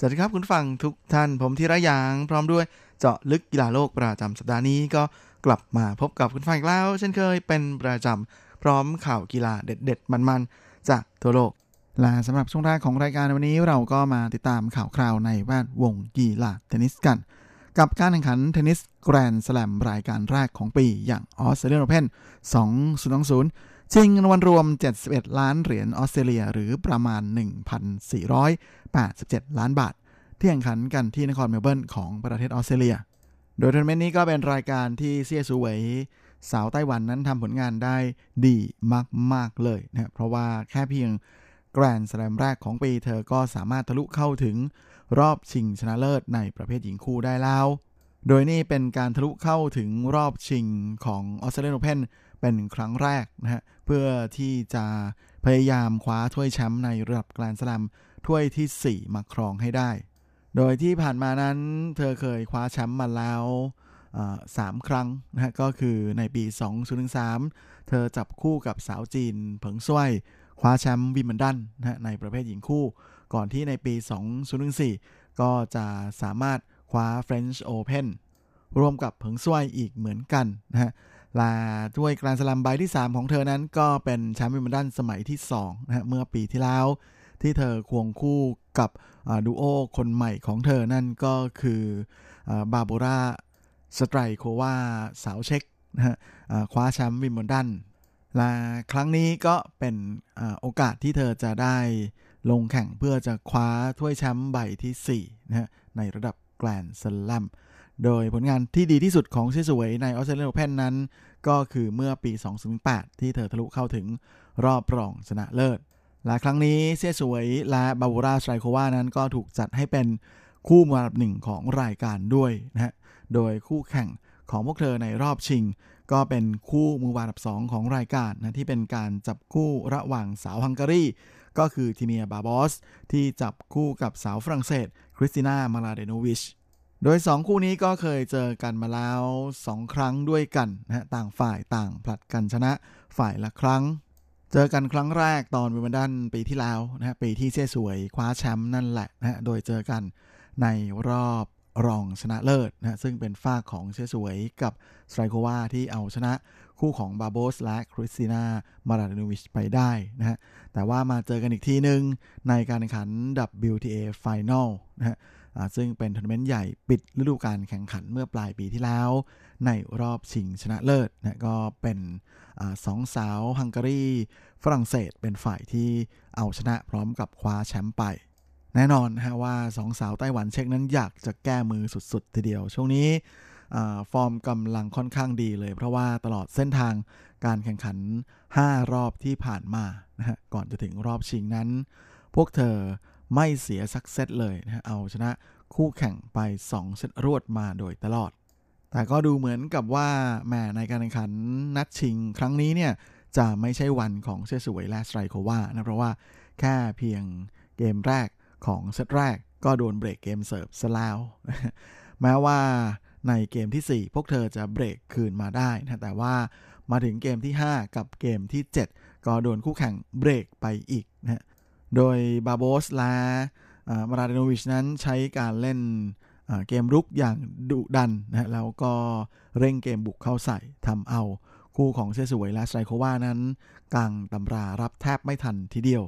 สวัสดีครับคุณฟังทุกท่านผมธีระยาง พร้อมด้วยเจาะลึกกีฬาโลกประจำสัปดาห์นี้ก็กลับมาพบกับคุณผู้ฟังอีกแล้ว เช่นเคยเป็นประจำพร้อมข่าวกีฬาเด็ด ๆ มันๆจากทั่วโลก และสำหรับช่วงแรกของรายการวันนี้เราก็มาติดตามข่าวคราวในแวดวงกีฬาเทนนิสกัน กับการแข่งขันเทนนิสแกรนด์สแลมรายการแรกของปีอย่างออสเตรเลียนโอเพน 2020 ชิงเงินรางวัลรวม 71 ล้านเหรียญออสเตรเลีย หรือประมาณ 1,487 ล้านบาท ที่แข่งขันกันที่นครเมลเบิร์นของประเทศออสเตรเลีย โดยทัวร์นาเมนต์นี้ก็เป็นรายการที่เซียสูเวยสาวไต้หวันนั้นทำผลงานได้ดีมาก ๆ เลยนะเพราะว่าแค่เพียงแกรนด์สแลมแรกของปีเธอก็สามารถทะลุเข้าถึงรอบชิงชนะเลิศในประเภทหญิงคู่ได้แล้ว โดยนี่เป็นการทะลุเข้าถึงรอบชิงของออสเตรเลียนโอเพน เป็นครั้งแรกนะฮะเพื่อที่จะพยายามคว้าถ้วยแชมป์ในระดับแกรนด์สแลมถ้วยที่ 4 มาครองให้ได้ โดยที่ผ่านมานั้นเธอเคยคว้าแชมป์มาแล้วสามครั้งนะฮะก็คือในปี 2013 เธอจับคู่กับสาวจีนเผิงซ่วยคว้าแชมป์วิมเบิลดันนะฮะในประเภทหญิงคู่ ก่อนที่ในปี 2014 ก็จะสามารถคว้า French Open ร่วมกับเผิงซ่วยอีกเหมือนกันนะฮะ ล่าสุดแกรนด์สแลมใบที่ 3 ของเธอนั้นก็เป็นแชมป์วิมเบิลดันสมัยที่2นะฮะเมื่อปีที่แล้ว ที่เธอควงคู่กับดูโอคนใหม่ของเธอนั่นก็คือบาโบราสไตรโควาสาวเช็กนะฮะคว้าแชมป์วิมเบิลดันและครั้งนี้ก็เป็นอโอกาสที่เธอจะได้ลงแข่งเพื่อจะคว้าถ้วยแชมป์ใบที่4นะฮะในระดับแกรนด์สลัมโดยผลงานที่ดีที่สุดของเชสวยในออสเตรเลียนโอเพนนั้น ก็คือเมื่อปี 2008 ที่เธอทะลุเข้าถึงรอบรองชนะเลิศ และครั้งนี้เชสวยและบาบูราสไตรโควานั้นก็ถูกจัดให้เป็นคู่มืออันดับหนึ่งของรายการด้วยนะฮะ โดยคู่แข่งของพวกเธอในรอบชิง ก็เป็นคู่มือวาดับ2ของรายการนะที่เป็นการจับคู่ระหว่างสาวฮังการีก็คือทิเมียบาบอส ที่จับคู่กับสาวฝรั่งเศสคริสติน่ามาลาเดโนวิช โดย 2 คู่นี้ก็เคยเจอกันมาแล้ว 2 ครั้งด้วยกันนะต่างฝ่ายต่างผลัดกันชนะฝ่ายละครั้ง เจอกันครั้งแรกตอนวิมเบิลดันปีที่แล้วนะปีที่เซ่สวยคว้าแชมป์นั่นแหละนะโดยเจอกันในรอบรองชนะเลิศนะซึ่งเป็นฝ่ายของเชสวยกับสไตรโควาที่เอาชนะคู่ของบาโบสและคริสติน่ามลาเดโนวิชไปได้นะฮะแต่ว่ามาเจอกันอีกทีหนึ่งในการแข่งขัน WTA Final นะฮะ ซึ่งเป็นทัวร์นาเมนต์ใหญ่ปิดฤดูกาลแข่งขันเมื่อปลายปีที่แล้ว ในรอบชิงชนะเลิศนะก็เป็นอสองสาวฮังการีฝรั่งเศสเป็นฝ่ายที่เอาชนะพร้อมกับคว้าแชมป์ไป แน่นอนฮะว่าสองสาวไต้หวันเช็คนั้นอยากจะแก้มือสุดๆ ทีเดียว ช่วงนี้ฟอร์มกำลังค่อนข้างดีเลย เพราะว่าตลอดเส้นทางการแข่งขัน 5 รอบที่ผ่านมานะฮะก่อนจะถึงรอบชิงนั้น พวกเธอ ไม่เสียสักเซตเลยนะเอาชนะคู่แข่งไป 2 เซตรวดมาโดยตลอด แต่ก็ดูเหมือนกับว่าแม่ในการแข่งขันนัดชิงครั้งนี้เนี่ย จะไม่ใช่วันของเชสวยและสไตรโควานะ เพราะว่าแค่เพียงเกมแรกของเซตแรกก็โดนเบรกเกมเสิร์ฟซะแล้ว แม้ว่าในเกมที่ 4 พวกเธอจะเบรกคืนมาได้นะ แต่ว่ามาถึงเกมที่ 5 กับเกมที่ 7 ก็โดนคู่แข่งเบรกไปอีกนะ โดยบาโบสและมาราดโนวิชนั้นใช้การเล่นเกมรุกอย่างดุดันนะแล้วก็เร่งเกมบุกเข้าใส่ทำเอาคู่ของเซสวยและไซโควานั้นกังตำรารับแทบไม่ทันทีเดียว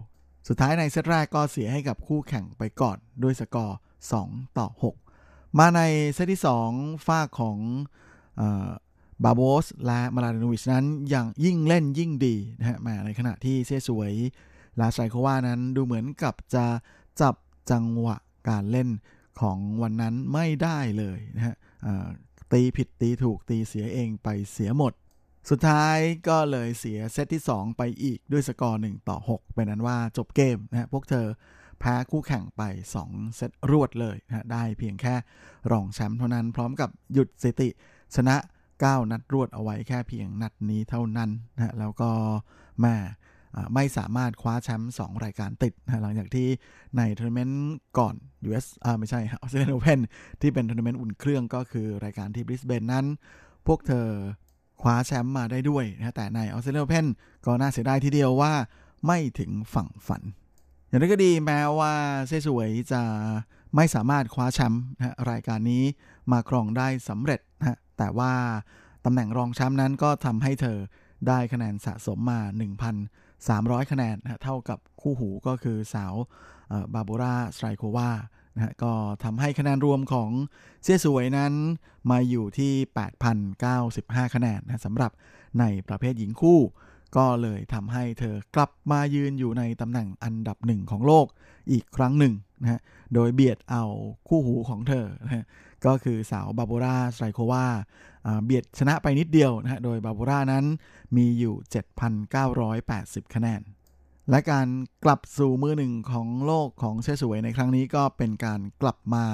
สุดท้ายในเซตแรกก็เสียให้กับคู่แข่งไปก่อนด้วยสกอร์ 2 ต่อ 6 มาในเซตที่ 2 ฝ้าของบาโบสและมาลาดโนวิชนั้นยังยิ่งเล่นยิ่งดีนะฮะมาในขณะที่เซสวย ลาไซโควานั้นดูเหมือนกับจะจับจังหวะการเล่นของวันนั้นไม่ได้เลยนะฮะตีผิดตีถูกตีเสียเองไปเสียหมด สุดท้ายก็เลยเสียเซตที่ 2 ไปอีกด้วยสกอร์ 1 ต่อ 6 เป็นอันว่าจบเกมนะฮะพวกเธอแพ้คู่แข่งไป 2 เซตรวดเลยนะได้เพียงแค่รองแชมป์เท่านั้นพร้อมกับหยุดสถิติ ชนะ 9 นัดรวดเอาไว้แค่เพียงนัดนี้เท่านั้นนะแล้วก็แม่ ไม่สามารถคว้าแชมป์2รายการติดนะหลังจากที่ในทัวร์นาเมนต์ก่อน US อ่าไม่ใช่ออสเตรเลียนโอเพนที่เป็นทัวร์นาเมนต์อุ่นเครื่องก็คือรายการที่บริสเบนนั้น พวกเธอคว้าแชมป์มาได้ด้วยนะแต่ในออสเตรเลียนโอเพนก็น่าเสียดายทีเดียวว่าไม่ถึงฝั่งฝัน อย่างไรก็ดีแม้ว่าเซสวยจะไม่สามารถคว้าแชมป์นะรายการนี้มาครองได้สำเร็จนะแต่ว่าตำแหน่งรองแชมป์นั้นก็ทำให้เธอได้คะแนนสะสมมา 300 คะแนนนะเท่ากับคู่หูก็คือสาวบาโบราสไตรโควานะฮะก็ทำให้คะแนนรวมของเสียสวยนั้นมาอยู่ที่ 8,095 คะแนนนะสำหรับในประเภทหญิงคู่ ก็เลยทำให้เธอกลับมายืนอยู่ในตำแหน่งอันดับหนึ่งของโลกอีกครั้งหนึ่งนะฮะโดยเบียดเอาคู่หูของเธอนะ ก็คือสาวบาโบราสไตรโควาเบียดชนะไปนิดเดียวนะฮะโดยบาโบรานั้นมีอยู่ 7,980 คะแนน และการกลับสู่มือหนึ่งของโลกของเชสวยในครั้งนี้ก็เป็นการกลับมา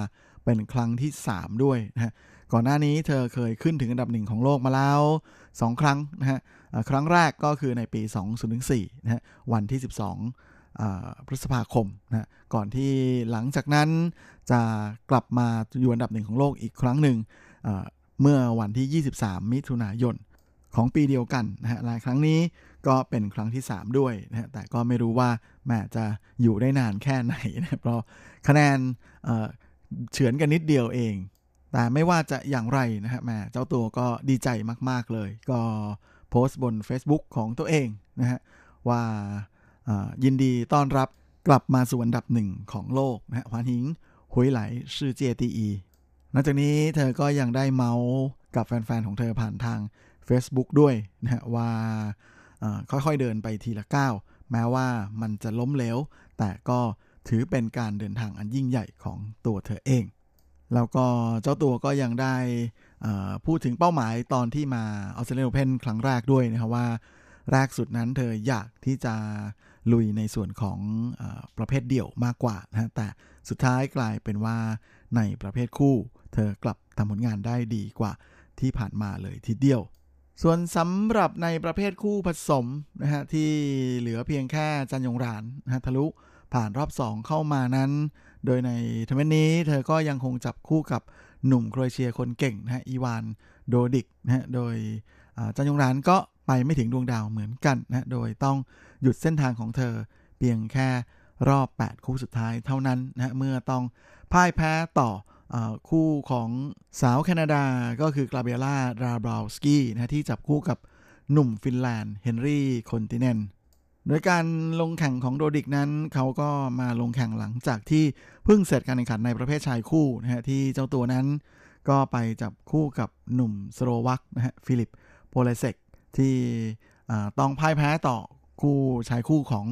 เป็นครั้งที่ 3 ด้วยนะฮะก่อนหน้านี้เธอเคยขึ้นถึงอันดับหนึ่งของโลกมาแล้ว 2 ครั้งนะฮะครั้งแรกก็คือในปี 2004นะฮะวันที่ 12 พฤษภาคมนะก่อนที่หลังจากนั้นจะกลับมาอยู่อันดับหนึ่งของโลกอีกครั้งหนึ่งเมื่อวันที่ 23 มิถุนายนของปีเดียวกันนะฮะหลายครั้งนี้ก็เป็นครั้งที่ 3 ด้วยนะฮะแต่ก็ไม่รู้ว่าแม่จะอยู่ได้นานแค่ไหนนะเพราะคะแนนเฉือนกันนิดเดียวเอง แต่ไม่ว่าจะอย่างไรนะฮะแม่เจ้าตัวก็ดีใจมาก ๆ เลย ก็โพสต์บน Facebook ของตัวเองนะฮะว่า ยินดีต้อนรับกลับมาสู่อันดับหนึ่งของโลกนะฮะหวานหิงหุยไหลชื่อเจตีอีนอกจากนี้เธอก็ยังได้เมาส์กับแฟนๆ ของเธอผ่านทาง Facebook ด้วยนะฮะว่าค่อยๆเดินไปทีละก้าวแม้ว่ามันจะล้มเหลวแต่ก็ถือเป็นการเดินทางอันยิ่งใหญ่ของตัวเธอเอง แล้วก็เจ้าตัวก็ยังได้พูดถึงเป้าหมายตอนที่มาออสเตรเลียนเพนครั้งแรกด้วยนะครับว่า แรกสุดนั้นเธออยากที่จะ ลุยในส่วนของอประเภทเดี่ยวมากกว่านะแต่สุดท้ายกลายเป็นว่าในประเภทคู่ เธอกลับทำผลงานได้ดีกว่าที่ผ่านมาเลยทีเดียว ส่วนสำหรับในประเภทคู่ผสมนะฮะที่เหลือเพียงแค่จันยงรานนะฮะทะลุผ่านรอบ 2 เข้ามานั้น โดยในทัวร์นาเมนต์นี้ เธอก็ยังคงจับคู่กับหนุ่มโครเอเชียคนเก่งนะฮะอีวานโดดิกนะฮะโดยจันยงรานก็ ไปไม่ถึงดวงดาวเหมือนกันนะ โดยต้องหยุดเส้นทางของเธอ เพียงแค่รอบ 8 คู่สุดท้ายเท่านั้นนะเมื่อต้องพ่ายแพ้ต่อคู่ของสาวแคนาดาก็คือกาเบรียล่าดาบราวสกี้นะที่จับคู่กับหนุ่มฟินแลนด์เฮนรี่คอนติเนนโดยการลงแข่งของโดดิกนั้น เขาก็มาลงแข่งหลังจากที่เพิ่งเสร็จการแข่งขันในประเภทชายคู่นะฮะที่เจ้าตัวนั้นก็ไปจับคู่กับหนุ่มสโลวักนะฮะฟิลิปโพเลเซก ที่ต้องพ่ายแพ้ต่อคู่ชายคู่ของ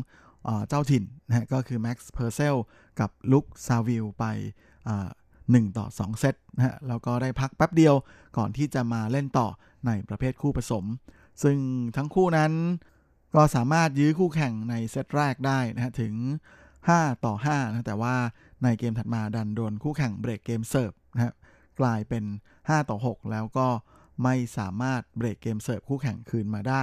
เจ้าถิ่นนะฮะก็คือแม็กซ์เพอร์เซลกับลุคซาวิลไป1 ต่อ 2 เซตนะฮะแล้วก็ได้พักแป๊บเดียวก่อนที่จะมาเล่นต่อในประเภทคู่ผสม ซึ่งทั้งคู่นั้นก็สามารถยื้อคู่แข่งในเซตแรกได้นะฮะถึง 5 ต่อ5นะแต่ว่าในเกมถัดมาดันโดนคู่แข่งเบรกเกมเซิร์ฟนะฮะกลายเป็น 5 ต่อ 6 แล้วก็ ไม่สามารถเบรกเกมเซิร์ฟคู่แข่งคืนมาได้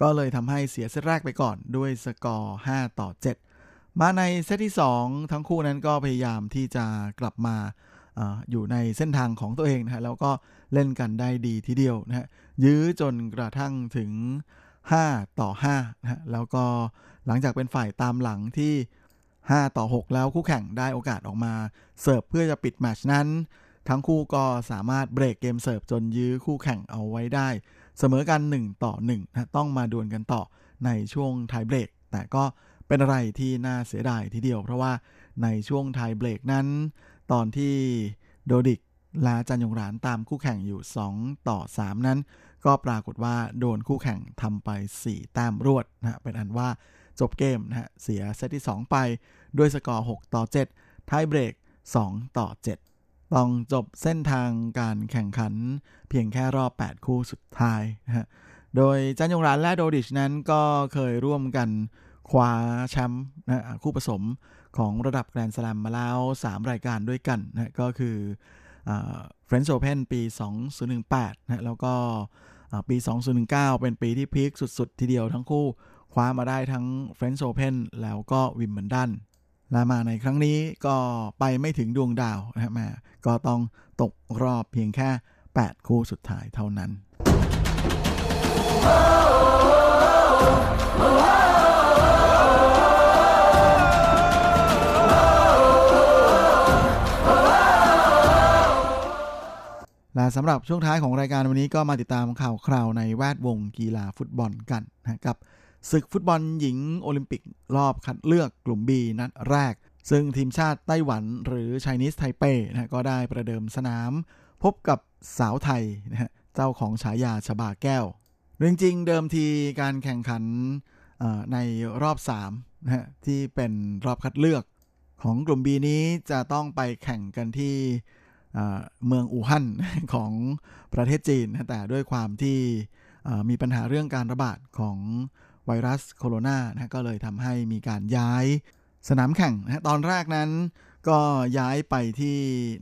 ก็เลยทำให้เสียเซตแรกไปก่อนด้วยสกอร์ 5 ต่อ 7 มาในเซตที่ 2 ทั้งคู่นั้นก็พยายามที่จะกลับมาออยู่ในเส้นทางของตัวเองนะฮะแล้วก็เล่นกันได้ดีทีเดียวนะฮะยื้อจนกระทั่งถึง 5 ต่อ5นะฮะแล้วก็หลังจากเป็นฝ่ายตามหลังที่ 5 ต่อ 6 แล้วคู่แข่งได้โอกาสออกมา เสิร์ฟเพื่อจะปิดแมชนั้น ทั้งคู่ก็สามารถเบรกเกมเสิร์ฟจนยื้อคู่แข่งเอาไว้ได้ เสมอกัน 1 ต่อ1นะต้องมาดวลกันต่อในช่วงไทเบรก แต่ก็เป็นอะไรที่น่าเสียดายทีเดียว เพราะว่าในช่วงไทยเบรกนั้น ตอนที่โดดิกและจันยงรานตามคู่แข่งอยู่ 2 ต่อ 3 นั้น ก็ปรากฏว่าโดนคู่แข่งทำไป 4 แต้มรวดนะเป็นอันว่าจบเกมนะฮะเสียเซตที่ 2 ไปด้วยสกอร์ 6 ต่อ 7 ไทยเบรก 2 ต่อ 7 ต้องจบเส้นทางการแข่งขันเพียงแค่รอบ 8 คู่สุดท้ายนะฮะ โดยจันยงรานและโดดิชนั้นก็เคยร่วมกันคว้าแชมป์นะคู่ผสมของระดับแกรนด์สแลมมาแล้ว 3 รายการด้วยกันนะก็คือเฟรนช์โอเพนปี 2018นะแล้วก็ปี 2019 เป็นปีที่พีคสุด ๆ ทีเดียวทั้งคู่คว้ามาได้ทั้ง French Open แล้วก็วิมเบิลดัน และมาในครั้งนี้ก็ไปไม่ถึงดวงดาวนะฮะก็ต้องตกรอบเพียงแค่ 8 คู่สุดท้ายเท่านั้น และสำหรับช่วงท้ายของรายการวันนี้ก็มาติดตามข่าวคราวในแวดวงกีฬาฟุตบอลกันนะกับ ศึกฟุตบอลหญิงโอลิมปิกรอบคัดเลือกกลุ่ม B นัดแรก ซึ่งทีมชาติไต้หวันหรือไชนีสไทเปนะก็ได้ประเดิมสนาม พบกับสาวไทยนะฮะเจ้าของฉายาชบาแก้วจริงๆ เดิมทีการแข่งขันในรอบ3นะฮะที่เป็นรอบคัดเลือกของกลุ่ม B นี้จะต้องไปแข่งกันที่เมืองอู่ฮั่นของประเทศจีน แต่ด้วยความที่มีปัญหาเรื่องการระบาดของ ไวรัสโคโรนานะก็เลยทำให้มีการย้ายสนามแข่งนะตอนแรกนั้นก็ย้ายไปที่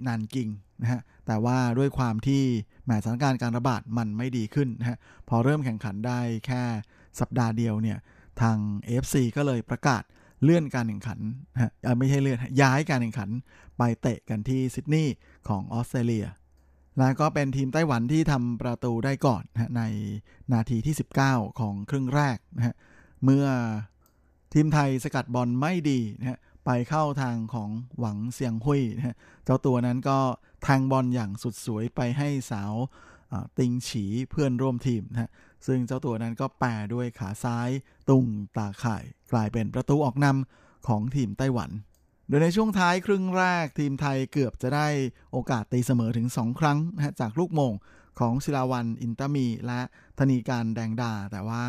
นานกิงนะฮะแต่ว่าด้วยความที่แหมสถานการณ์การระบาดมันไม่ดีขึ้นนะฮะพอเริ่มแข่งขันได้แค่สัปดาห์เดียวเนี่ยทาง AFC ก็เลยประกาศเลื่อนการแข่งขันนะฮะไม่ใช่เลื่อนย้ายการแข่งขันไปเตะกันที่ซิดนีย์ของออสเตรเลีย แล้วก็เป็นทีมไต้หวันที่ทำประตูได้ก่อนนะในนาทีที่ 19 ของครึ่งแรกนะฮะเมื่อทีมไทยสกัดบอลไม่ดีนะฮะไปเข้าทางของหวังเสียงหุยนะฮะเจ้าตัวนั้นก็แทงบอลอย่างสุดสวยไปให้สาวติงฉีเพื่อนร่วมทีมนะฮะซึ่งเจ้าตัวนั้นก็แปรด้วยขาซ้ายตุงตาข่าย กลายเป็นประตูออกนำของทีมไต้หวัน โดยในช่วงท้ายครึ่งแรกทีมไทยเกือบจะได้โอกาสตีเสมอถึง 2 ครั้งนะจากลูกโมงของศิลาวันอินตามี และธนีการแดงดา แต่ว่า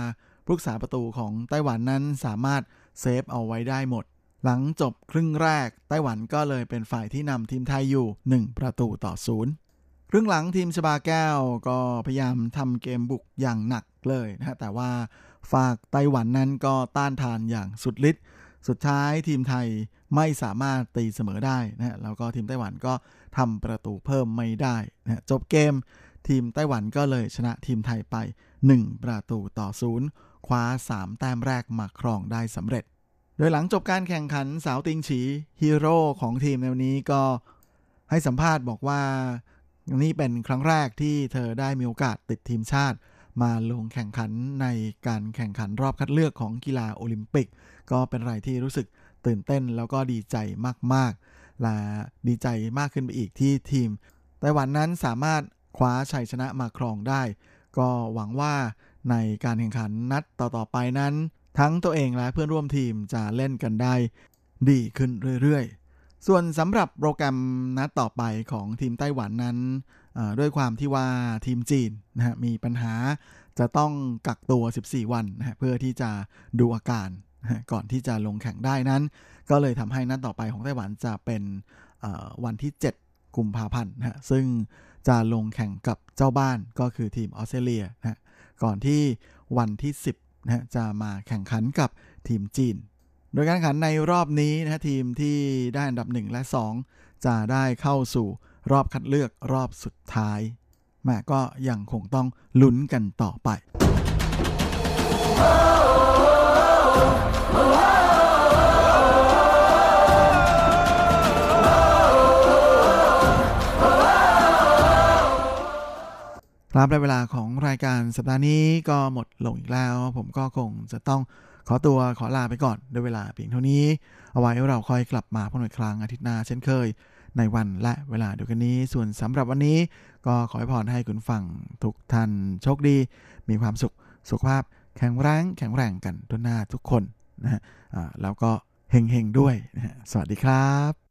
ผู้ษาประตูของไต้หวันนั้นสามารถเซฟเอาไว้ได้หมด หลังจบครึ่งแรกไต้หวันก็เลยเป็นฝ่ายที่นำทีมไทยอยู่ 1 ประตูต่อศูนย์ครึ่งหลังทีมชบาแก้วก็พยายามทำเกมบุกอย่างหนักเลยนะแต่ว่าฝากไต้หวันนั้นก็ต้านทานอย่างสุดฤทธิ์สุดท้ายทีมไทย ไม่สามารถตีเสมอได้นะฮะแล้วก็ทีมไต้หวันก็ทำประตูเพิ่มไม่ได้นะจบเกม ทีมไต้หวันก็เลยชนะทีมไทยไป 1 ประตูต่อศูนย์คว้า 3 แต้มแรกมาครองได้สำเร็จ โดยหลังจบการแข่งขันสาวติงฉีฮีโร่ของทีมในวันนี้ก็ให้สัมภาษณ์บอกว่านี่เป็นครั้งแรกที่เธอได้มีโอกาสติดทีมชาติ มาลงแข่งขันในการแข่งขันรอบคัดเลือกของกีฬาโอลิมปิก ก็เป็นอะไรที่รู้สึก ตื่นเต้นแล้วก็ดีใจมากๆและดีใจมากขึ้นไปอีกที่ทีมไต้หวันนั้นสามารถคว้าชัยชนะมาครองได้ ก็หวังว่าในการแข่งขันนัดต่อๆไปนั้น ทั้งตัวเองและเพื่อนร่วมทีมจะเล่นกันได้ ดีขึ้นเรื่อยๆ ส่วนสำหรับโปรแกรมนัดต่อไปของทีมไต้หวันนั้นด้วยความที่ว่าทีมจีนนะฮะมีปัญหาจะต้องกักตัว 14 วันนะเพื่อที่จะดูอาการ ก่อนที่จะลงแข่งได้นั้น ก็เลยทำให้นัดต่อไปของไต้หวันจะเป็นวันที่ 7 กุมภาพันธ์นะซึ่งจะลงแข่งกับเจ้าบ้านก็คือทีมออสเตรเลียนะก่อนที่วันที่ 10นะจะมาแข่งขันกับทีมจีน โดยการแข่งขันในรอบนี้นะทีมที่ได้อันดับ 1 และ 2 จะได้เข้าสู่รอบคัดเลือกรอบสุดท้ายแม่ก็ยังคงต้องลุ้นกันต่อไป ครับในเวลาของรายการสัปดาห์นี้ก็หมดลงอีกแล้ว ผมก็คงจะต้องขอตัวขอลาไปก่อนด้วยเวลาเพียงเท่านี้ เอาไว้เราค่อยกลับมาพบกันอีกครั้งอาทิตย์หน้าเช่นเคย ในวันและเวลาเดียวกันนี้ ส่วนสำหรับวันนี้ ก็ขอให้พรให้คุณฟังทุกท่านโชคดี มีความสุขสุขภาพ แข็งแรงแข็งแรงกันทุกหน้าทุกคนนะฮะแล้วก็เฮงๆด้วยนะฮะสวัสดีครับ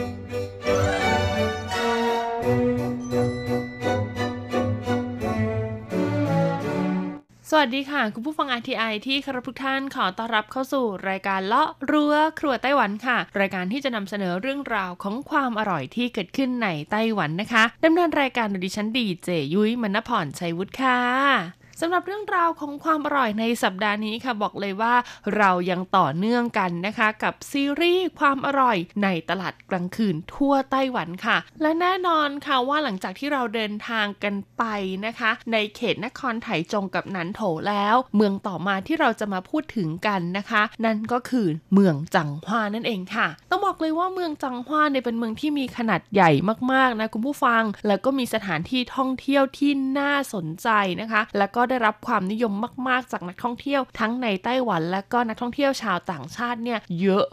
สวัสดีค่ะ คุณผู้ฟัง RTI ที่คารพทุกท่านขอต้อนรับเข้าสู่รายการเลาะรั้วครัวไต้หวันค่ะ รายการที่จะนำเสนอเรื่องราวของความอร่อยที่เกิดขึ้นในไต้หวันนะคะดำเนินรายการโดยดิฉันดีเจยุ้ยมณพรชัยวุฒิค่ะ สำหรับเรื่องราวของความอร่อยในสัปดาห์นี้ค่ะบอกเลยว่าเรายังต่อเนื่องกันนะคะ กับซีรีส์ความอร่อยในตลาดกลางคืนทั่วไต้หวันค่ะ และแน่นอนค่ะว่าหลังจากที่เราเดินทางกันไปนะคะ ในเขตนครไถจงกับนันโถแล้ว เมืองต่อมาที่เราจะมาพูดถึงกันนะคะ นั่นก็คือเมืองจังหวานั่นเองค่ะ ต้องบอกเลยว่าเมืองจังหวาเนี่ยเป็นเมืองที่มีขนาดใหญ่มากๆนะคุณผู้ฟัง แล้วก็มีสถานที่ท่องเที่ยวที่น่าสนใจนะคะ แล้วก็ได้รับความนิยมมาก ๆ จากนักท่องเที่ยวทั้งในไต้หวัน และก็นักท่องเที่ยวชาวต่างชาติเนี่ยเยอะ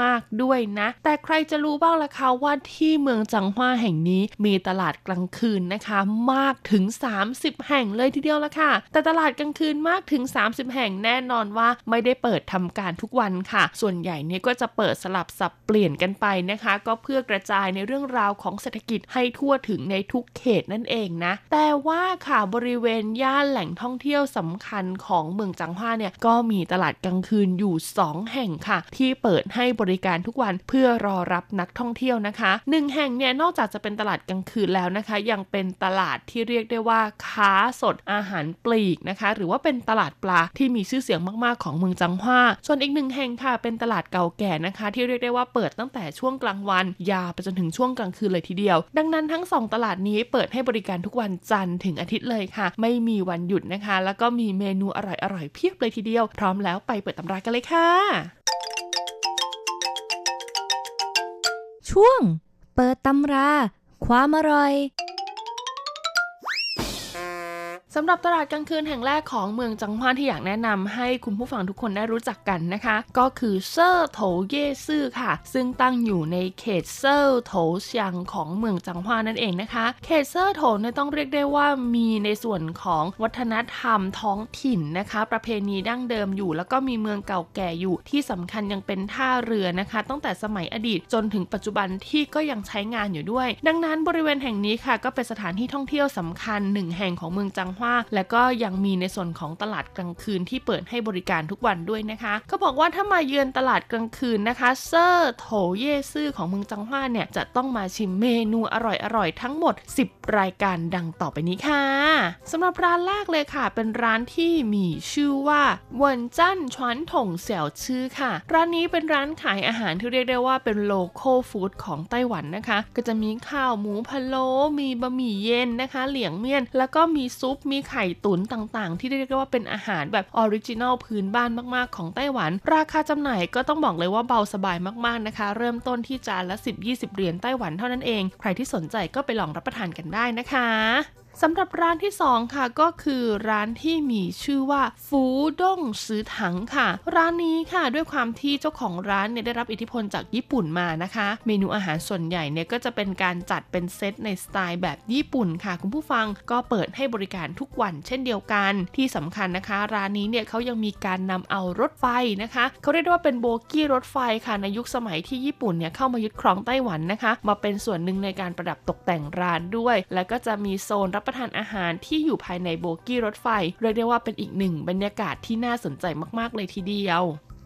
มาก ๆ ด้วยนะ แต่ใครจะรู้บ้างล่ะคะว่าที่เมืองจังหวาแห่งนี้มีตลาดกลางคืนนะคะ มากถึง 30 แห่งเลยทีเดียวละค่ะ แต่ตลาดกลางคืนมากถึง 30 แห่งแน่นอนว่าไม่ได้เปิดทำการทุกวันค่ะ ส่วนใหญ่เนี่ยก็จะเปิดสลับสับเปลี่ยนกันไปนะคะ ก็เพื่อกระจายในเรื่องราวของเศรษฐกิจให้ทั่วถึงในทุกเขตนั่นเองนะ แต่ว่าค่ะบริเวณย่านแหล่งท่องเที่ยวสำคัญของเมืองจังหวาเนี่ยก็มีตลาดกลางคืนอยู่ 2 แห่งค่ะ ที่เปิดให้บริการทุกวันเพื่อรอรับนักท่องเที่ยวนะคะหนึ่งแห่งเนี่ยนอกจากจะเป็นตลาดกลางคืนแล้วนะคะ ยังเป็นตลาดที่เรียกได้ว่าค้าสดอาหารปลีกนะคะ หรือว่าเป็นตลาดปลาที่มีชื่อเสียงมากๆของเมืองจังหวาส่วนอีกหนึ่งแห่งค่ะ เป็นตลาดเก่าแก่นะคะ ที่เรียกได้ว่าเปิดตั้งแต่ช่วงกลางวัน ยาวไปจนถึงช่วงกลางคืนเลยทีเดียว ดังนั้นทั้งสองตลาดนี้เปิดให้บริการทุกวันจันทร์ถึงอาทิตย์เลยค่ะ ไม่มีวันหยุดนะคะ แล้วก็มีเมนูอร่อยๆเพียบเลยทีเดียว พร้อมแล้วไปเปิดตำรากันเลยค่ะ ช่วง เปิดตำรา ความอร่อย สำหรับตลาดกลางคืนแห่งแรกของเมืองจังหวัดที่อยากแนะนำให้คุณผู้ฟังทุกคนได้รู้จักกันนะคะ ก็คือเซอร์โถเย่ซื่อค่ะ ซึ่งตั้งอยู่ในเขตเซอร์โถเซียงของเมืองจังหวัดนั่นเองนะคะ เขตเซอร์โถเนี่ยต้องเรียกได้ว่ามีในส่วนของวัฒนธรรมท้องถิ่นนะคะ ประเพณีดั้งเดิมอยู่ แล้วก็มีเมืองเก่าแก่อยู่ ที่สำคัญยังเป็นท่าเรือนะคะ ตั้งแต่สมัยอดีตจนถึงปัจจุบันที่ก็ยังใช้งานอยู่ด้วย ดังนั้นบริเวณแห่งนี้ค่ะ ก็เป็นสถานที่ท่องเที่ยวสำคัญหนึ่งแห่งของเมืองจังหวา และก็ยังมีในส่วนของตลาดกลางคืนที่เปิดให้บริการทุกวันด้วยนะคะก็บอกว่าถ้ามาเยือนตลาดกลางคืนนะคะเซอร์โถเย่ซื่อของเมืองจังหวาเนี่ยจะต้องมาชิมเมนูอร่อยๆทั้งหมด 10 รายการดังต่อไปนี้ค่ะสำหรับร้านแรกเลยค่ะ เป็นร้านที่มีชื่อว่าเวินจั่นชวนถงเสี่ยวชื่อค่ะ ร้านนี้เป็นร้านขายอาหารที่เรียกได้ว่าเป็น local food ของไต้หวันนะคะ ก็จะมีข้าวหมูพะโล้มีบะหมี่เย็นนะคะ 涼麵 แล้วก็มีซุปมีไข่ตุ๋นต่างๆ ที่เรียกได้ว่าเป็นอาหารแบบ original พื้นบ้านมากๆ ของไต้หวัน ราคาจำหน่ายก็ต้องบอกเลยว่าเบาสบายมากๆนะคะ เริ่มต้นที่จานละ 10-20 เหรียญไต้หวันเท่านั้นเอง ใครที่สนใจก็ไปลองรับประทานกันได้นะคะ สำหรับร้านที่ 2 ค่ะก็คือร้านที่มีชื่อว่าฟูด้งซื้อถังค่ะ ร้านนี้ค่ะด้วยความที่เจ้าของร้านเนี่ยได้รับอิทธิพลจากญี่ปุ่นมานะคะ เมนูอาหารส่วนใหญ่เนี่ยก็จะเป็นการจัดเป็นเซตในสไตล์แบบญี่ปุ่นค่ะ คุณผู้ฟังก็เปิดให้บริการทุกวันเช่นเดียวกันที่สำคัญนะคะ ร้านนี้เนี่ยเขายังมีการนำเอารถไฟนะคะเขาเรียกว่าเป็นโบกี้รถไฟค่ะในยุคสมัยที่ญี่ปุ่นเนี่ยเข้ามายึดครองไต้หวันนะคะ มาเป็นส่วนหนึ่งในการประดับตกแต่งร้านด้วย แล้วก็จะมีโซนรับประทานอาหารที่อยู่ภายในโบกี้รถไฟ เรียกได้ว่าเป็นอีกหนึ่งบรรยากาศที่น่าสนใจมากๆเลยทีเดียว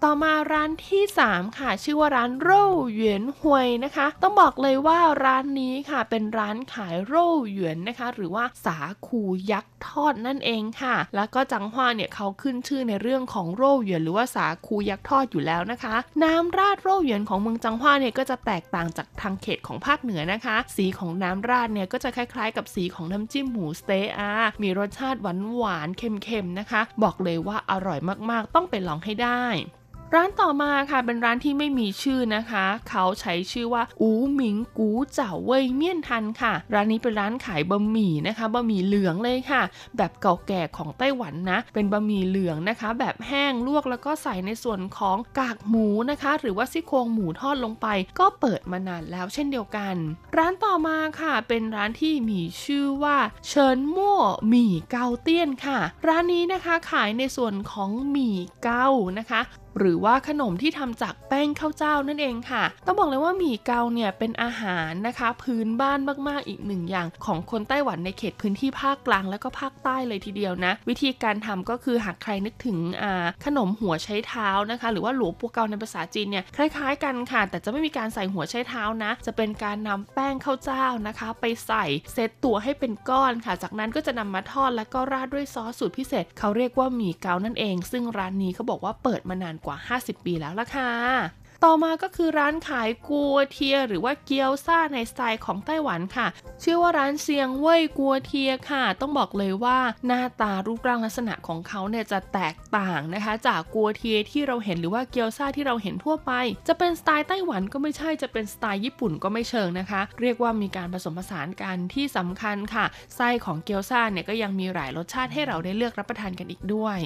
ต่อมาร้านที่ 3 ค่ะ ชื่อว่าร้านโร่หยวนหวยนะคะ ต้องบอกเลยว่าร้านนี้ค่ะเป็นร้านขายโร่หยวนนะคะ หรือว่าสาคูยักษ์ทอดนั่นเองค่ะ แล้วก็จังหวาเนี่ยเขาขึ้นชื่อในเรื่องของโร่หยวนหรือว่าสาคูยักษ์ทอดอยู่แล้วนะคะ น้ำราดโร่หยวนของเมืองจังหวาเนี่ยก็จะแตกต่างจากทางเขตของภาคเหนือนะคะ สีของน้ำราดเนี่ยก็จะคล้ายๆ กับสีของน้ำจิ้มหมูสเต๊ะมีรสชาติหวานๆเค็มๆนะคะ บอกเลยว่าอร่อยมากๆ ต้องไปลองให้ได้ ร้านต่อมาค่ะเป็นร้านที่ไม่มีชื่อนะคะ เขาใช้ชื่อว่าอูหมิงกูเจ๋าเว่ยเมี่ยนทันค่ะ ร้านนี้เป็นร้านขายบะหมี่นะคะบะหมี่เหลืองเลยค่ะ แบบเก่าแก่ของไต้หวันนะ เป็นบะหมี่เหลืองนะคะ แบบแห้งลวกแล้วก็ใส่ในส่วนของกากหมูนะคะ หรือว่าซี่โครงหมูทอดลงไป ก็เปิดมานานแล้วเช่นเดียวกัน ร้านต่อมาค่ะ เป็นร้านที่มีชื่อว่าเฉินมั่วหมี่เกาเตี้ยนค่ะ ร้านนี้นะคะขายในส่วนของหมี่เกานะคะ หรือว่าขนมที่ทำจากแป้งข้าวเจ้านั่นเองค่ะ ต้องบอกเลยว่าหมี่เกาเนี่ยเป็นอาหารนะคะ พื้นบ้านมากๆอีกหนึ่งอย่าง ของคนไต้หวันในเขตพื้นที่ภาคกลางแล้วก็ภาคใต้เลยทีเดียวนะ วิธีการทำก็คือหากใครนึกถึงขนมหัวใช้เท้านะคะ หรือว่าหลวงปูเกาในภาษาจีนเนี่ยคล้ายๆกันค่ะ แต่จะไม่มีการใส่หัวใช้เท้านะ จะเป็นการนำแป้งข้าวเจ้านะคะ ไปใส่เซตตัวให้เป็นก้อนค่ะ จากนั้นก็จะนำมาทอดแล้วก็ราดด้วยซอสสูตรพิเศษ เขาเรียกว่าหมี่เกานั่นเอง ซึ่งร้านนี้เขาบอกว่าเปิดมานานกว่า 50 ปีแล้วล่ะค่ะต่อมาก็คือร้านขายกัวเทีย หรือว่าเกี๊ยวซ่าในสไตล์ของไต้หวันค่ะ ชื่อว่าร้านเซียงเว่ยกัวเทียค่ะ ต้องบอกเลยว่าหน้าตารูปร่างลักษณะของเขาเนี่ยจะแตกต่างนะคะ จากกัวเทียที่เราเห็นหรือว่าเกี๊ยวซ่าที่เราเห็นทั่วไป จะเป็นสไตล์ไต้หวันก็ไม่ใช่จะเป็นสไตล์ญี่ปุ่นก็ไม่เชิงนะคะ เรียกว่ามีการผสมผสานกันที่สำคัญค่ะไส้ของเกี๊ยวซ่าเนี่ยก็ยังมีหลายรสชาติให้เราได้เลือกรับประทานกันอีกด้วย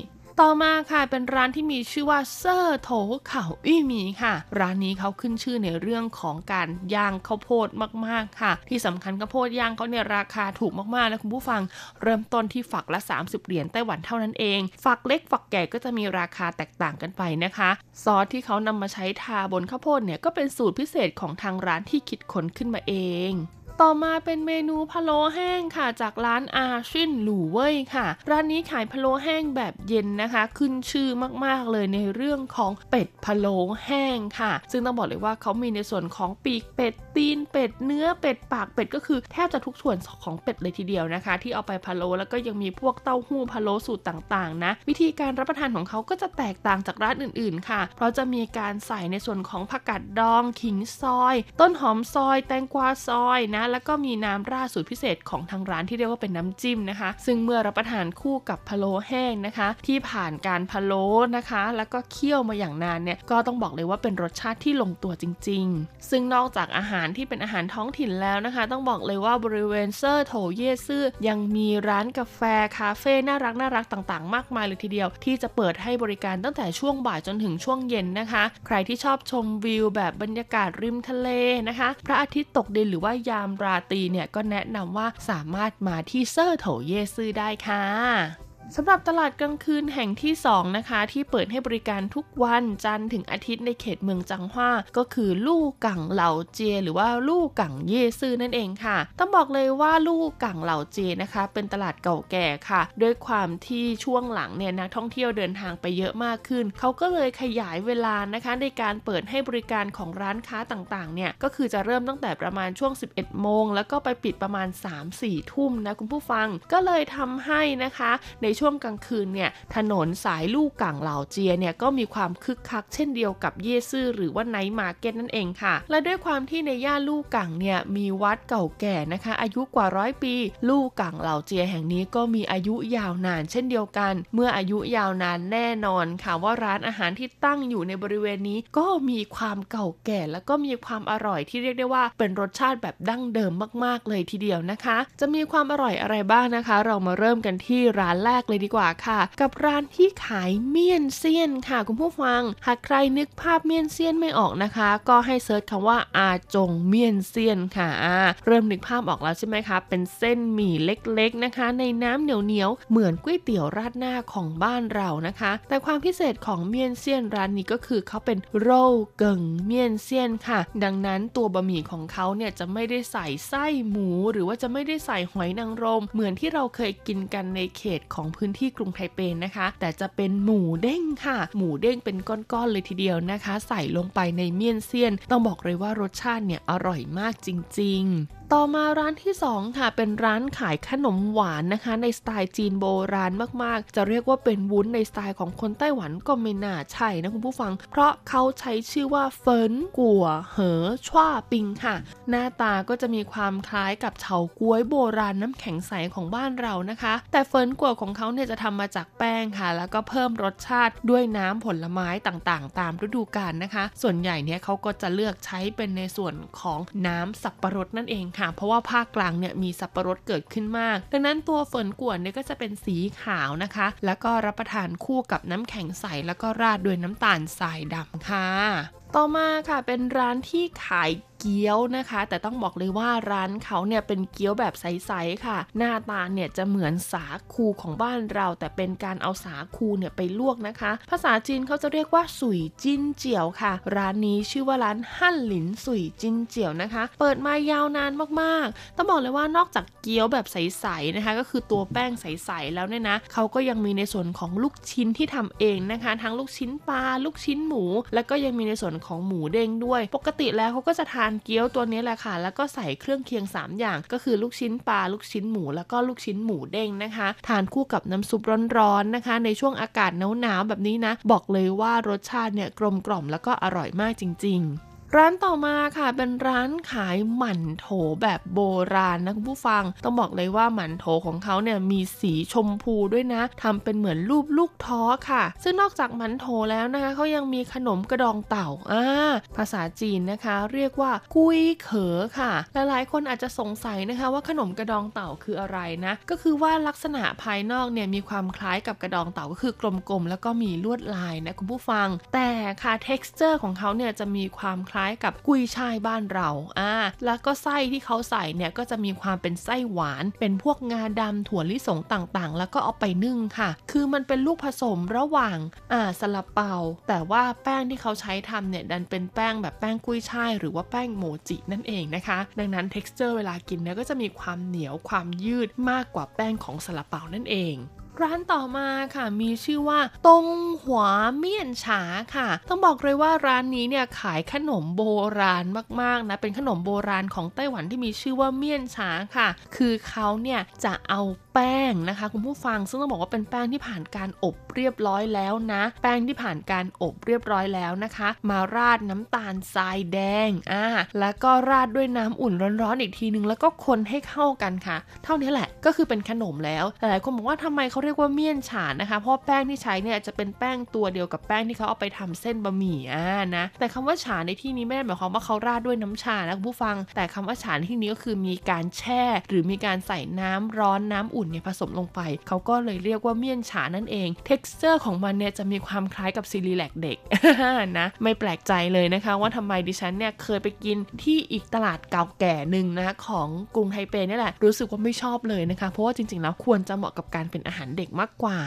ต่อมาค่ะเป็นร้านที่มีชื่อว่าเซอร์โถเข่าอี้มีค่ะ ร้านนี้เขาขึ้นชื่อในเรื่องของการย่างข้าวโพดมากๆค่ะ ที่สำคัญข้าวโพดย่างเขาเนี่ยราคาถูกมากๆนะคุณผู้ฟังเริ่มต้นที่ฝักละ 30 เหรียญไต้หวันเท่านั้นเอง ฝักเล็กฝักใหญ่ก็จะมีราคาแตกต่างกันไปนะคะ ซอสที่เขานำมาใช้ทาบนข้าวโพดเนี่ยก็เป็นสูตรพิเศษของทางร้านที่คิดค้นขึ้นมาเอง ต่อมาเป็นเมนูพะโล้แห้งค่ะ จากร้านอาชินหลู่เว่ยค่ะ ร้านนี้ขายพะโล้แห้งแบบเย็นนะคะ ขึ้นชื่อมากๆเลยในเรื่องของเป็ดพะโล้แห้งค่ะ ซึ่งต้องบอกเลยว่าเขามีในส่วนของปีกเป็ดตีนเป็ดเนื้อเป็ดปากเป็ดก็คือแทบจะทุกส่วนของเป็ดเลยทีเดียวนะคะ ที่เอาไปพะโล้แล้วก็ยังมีพวกเต้าหู้พะโล้สูตรต่างๆ นะ วิธีการรับประทานของเขาก็จะแตกต่างจากร้านอื่นๆ ค่ะ เพราะจะมีการใส่ในส่วนของผักกาดดองขิงซอย ต้นหอมซอย แตงกวาซอยนะแล้วก็มีน้ำราดสูตรพิเศษของทางร้านที่เรียกว่าเป็นน้ำจิ้มนะคะ ซึ่งเมื่อรับประทานคู่กับพะโล้แห้งนะคะ ที่ผ่านการพะโล้นะคะ แล้วก็เคี่ยวมาอย่างนานเนี่ยก็ต้องบอกเลยว่าเป็นรสชาติที่ลงตัวจริง ๆ ซึ่งนอกจากอาหารที่เป็นอาหารท้องถิ่นแล้วนะคะ ต้องบอกเลยว่าบริเวณเซอร์โถเยซื่อยังมีร้านกาแฟคาเฟ่น่ารักน่ารักต่างๆ มากมายเลยทีเดียว ที่จะเปิดให้บริการตั้งแต่ช่วงบ่ายจนถึงช่วงเย็นนะคะ ใครที่ชอบชมวิวแบบบรรยากาศริมทะเลนะคะ พระอาทิตย์ตกดินหรือว่ายามราตรีเนี่ยก็แนะนำว่าสามารถมาที่เซอร์โถเยซื่อได้ค่ะ สำหรับตลาดกลางคืนแห่งที่ 2 นะคะ ที่เปิดให้บริการทุกวันจันทร์ถึงอาทิตย์ในเขตเมืองจังหว้าก็คือลู่กังเหล่าเจ หรือว่าลู่กังเยซื่อนั่นเองค่ะ ต้องบอกเลยว่าลู่กังเหล่าเจนะคะ เป็นตลาดเก่าแก่ค่ะ ด้วยความที่ช่วงหลังเนี่ยนักท่องเที่ยวเดินทางไปเยอะมากขึ้น เขาก็เลยขยายเวลานะคะในการเปิดให้บริการของร้านค้าต่างๆเนี่ยก็คือจะเริ่มตั้งแต่ประมาณช่วง 11 โมง แล้วก็ไปปิดประมาณ 3-4 ทุ่มนะคุณผู้ฟังก็เลยทำให้นะคะในช่วงกลางคืนเนี่ยถนนสายลู่กังเหล่าเจียเนี่ยก็มีความคึกคักเช่นเดียวกับ夜市หรือว่า night market นั่นเองค่ะ และด้วยความที่ในย่านลู่กังเนี่ยมีวัดเก่าแก่นะคะ อายุกว่าร้อยปี ลู่กังเหล่าเจียแห่งนี้ก็มีอายุยาวนานเช่นเดียวกัน เมื่ออายุยาวนานแน่นอนค่ะว่าร้านอาหารที่ตั้งอยู่ในบริเวณนี้ก็มีความเก่าแก่ แล้วก็มีความอร่อยที่เรียกได้ว่าเป็นรสชาติแบบดั้งเดิมมาก ๆ เลยทีเดียวนะคะ จะมีความอร่อยอะไรบ้างนะคะ เรามาเริ่มกันที่ร้านแรกเลยดีกว่าค่ะ กับร้านที่ขายเมี่ยนเซียนค่ะคุณผู้ฟัง หากใครนึกภาพเมี่ยนเซียนไม่ออกนะคะ ก็ให้เซิร์ชคำว่าอาจงเมี่ยนเซียนค่ะ เริ่มนึกภาพออกแล้วใช่ไหมคะ เป็นเส้นหมี่เล็กๆนะคะ ในน้ำเหนียวๆเหมือนก๋วยเตี๋ยวราดหน้าของบ้านเรานะคะ แต่ความพิเศษของเมี่ยนเซียนร้านนี้ก็คือเขาเป็นโรเกิงเมี่ยนเซียนค่ะ ดังนั้นตัวบะหมี่ของเขาเนี่ยจะไม่ได้ใส่ไส้หมู หรือว่าจะไม่ได้ใส่หอยนางรม เหมือนที่เราเคยกินกันในเขตของพื้นที่กรุงไทเปนะคะ แต่จะเป็นหมูเด้งค่ะ หมูเด้งเป็นก้อนๆเลยทีเดียวนะคะ ใส่ลงไปในเมี่ยนเซียน ต้องบอกเลยว่ารสชาติเนี่ยอร่อยมากจริง ๆ ต่อมาร้านที่ 2 ค่ะ เป็นร้านขายขนมหวานนะคะ ในสไตล์จีนโบราณมากๆ จะเรียกว่าเป็นวุ้นในสไตล์ของคนไต้หวันก็ไม่น่าใช่นะคุณผู้ฟัง เพราะเขาใช้ชื่อว่าเฟินกัวเหอชว่าปิงค่ะ หน้าตาก็จะมีความคล้ายกับเฉาก๊วยโบราณน้ำแข็งใสของบ้านเรานะคะ แต่เฟินกัวของเขาเนี่ยจะทำมาจากแป้งค่ะ แล้วก็เพิ่มรสชาติด้วยน้ำผลไม้ต่างๆ ตามฤดูกาลนะคะ ส่วนใหญ่เนี่ยเขาก็จะเลือกใช้เป็นในส่วนของน้ำสับปะรดนั่นเองค่ะ เพราะว่าภาคกลางเนี่ยมีสับปะรดเกิดขึ้นมาก ดังนั้นตัวเฟินกวนเนี่ยก็จะเป็นสีขาวนะคะ แล้วก็รับประทานคู่กับน้ำแข็งใสแล้วก็ราดด้วยน้ำตาลทรายดำค่ะต่อมาค่ะเป็นร้านที่ขายเกี๊ยวนะคะ แต่ต้องบอกเลยว่าร้านเขาเนี่ยเป็นเกี๊ยวแบบใสๆค่ะ หน้าตาเนี่ยจะเหมือนสาคูของบ้านเรา แต่เป็นการเอาสาคูเนี่ยไปลวกนะคะ ภาษาจีนเขาจะเรียกว่าสุยจิ้นเจียวค่ะ ร้านนี้ชื่อว่าร้านฮั่นหลินสุยจิ้นเจียวนะคะ เปิดมายาวนานมากๆ ต้องบอกเลยว่านอกจากเกี๊ยวแบบใสๆนะคะ ก็คือตัวแป้งใสๆแล้วเนี่ยนะเขาก็ยังมีในส่วนของลูกชิ้นที่ทำเองนะคะ ทั้งลูกชิ้นปลาลูกชิ้นหมู แล้วก็ยังมีในส่วนของหมูเด้งด้วย ปกติแล้วเขาก็จะทานเกี๊ยวตัวนี้แหละค่ะ แล้วก็ใส่เครื่องเคียง 3 อย่าง ก็คือลูกชิ้นปลาลูกชิ้นหมูแล้วก็ลูกชิ้นหมูเด้งนะคะ ทานคู่กับน้ำซุปร้อนๆนะคะ ในช่วงอากาศหนาวๆแบบนี้นะ บอกเลยว่ารสชาติเนี่ยกลมกล่อมแล้วก็อร่อยมากจริง ๆ ร้านต่อมาค่ะเป็นร้านขายหมั่นโถแบบโบราณนะคุณผู้ฟัง ต้องบอกเลยว่าหมั่นโถของเขาเนี่ยมีสีชมพูด้วยนะทำเป็นเหมือนรูปลูกท้อค่ะ ซึ่งนอกจากหมั่นโถแล้วนะคะเขายังมีขนมกระดองเต่าอ่าภาษาจีนนะคะ เรียกว่ากุยเขอค่ะหลายๆคนอาจจะสงสัยนะคะว่าขนมกระดองเต่าคืออะไรนะ ก็คือว่าลักษณะภายนอกเนี่ยมีความคล้ายกับกระดองเต่าก็คือกลมๆแล้วก็มีลวดลายนะคุณผู้ฟัง แต่ค่ะ texture ของเขาเนี่ยจะมีความคล้ายกับกุยช่ายบ้านเราอ่าแล้วก็ไส้ที่เขาใส่เนี่ยก็จะมีความเป็นไส้หวาน เป็นพวกงาดำถั่วลิสงต่างๆ แล้วก็เอาไปนึ่งค่ะ คือมันเป็นลูกผสมระหว่างอ่าซาลาเปา แต่ว่าแป้งที่เขาใช้ทำเนี่ยดันเป็นแป้งแบบแป้งกุยช่ายหรือว่าแป้งโมจินั่นเองนะคะ ดังนั้น texture เวลากินเนี่ยก็จะมีความเหนียวความยืดมากกว่าแป้งของซาลาเปานั่นเอง ร้านต่อมาค่ะมีชื่อว่าตงหัวเมี่ยนฉาค่ะ ต้องบอกเลยว่าร้านนี้เนี่ยขายขนมโบราณมากๆนะเป็นขนมโบราณของไต้หวันที่มีชื่อว่าเมี่ยนฉาค่ะ คือเขาเนี่ยจะเอา ป้งนะคะ คุณผู้ฟังซึ่งต้องบอกว่าเป็นแป้งที่ผ่านการอบเรียบร้อยแล้วนะ แป้งที่ผ่านการอบเรียบร้อยแล้วนะคะ มาราดน้ำตาลทรายแดงอ่าแล้วก็ราดด้วยน้ำอุ่นร้อนๆอีกทีนึงแล้วก็คนให้เข้ากันค่ะ เท่านี้แหละก็คือเป็นขนมแล้วหลายคนบอกว่าทำไมเขาเรียกว่าเมี่ยนฉานนะคะ เพราะแป้งที่ใช้เนี่ยจะเป็นแป้งตัวเดียวกับแป้งที่เขาเอาไปทำเส้นบะหมี่อ่านะแต่คำว่าฉานในที่นี้ไม่ได้หมายความว่าเขาราดด้วยน้ำชานะคุณผู้ฟัง แต่คำว่าฉานที่นี้ก็คือมีการแช่ หรือมีการใส่น้ำร้อนน้ำอุ่นเนี่ยผสมลงไป เขาก็เลยเรียกว่า麵茶นั่นเอง texture ของมันเนี่ยจะมีความคล้ายกับ Cerelac เด็กนะไม่แปลกใจเลยนะคะว่าทำไมดิฉันเนี่ยเคยไปกินที่อีกตลาดเก่าแก่หนึ่งนะของกรุงไทเปนี่แหละรู้สึกว่าไม่ชอบเลยนะคะ เพราะว่าจริงๆแล้วควรจะเหมาะกับการเป็นอาหารเด็กมากกว่า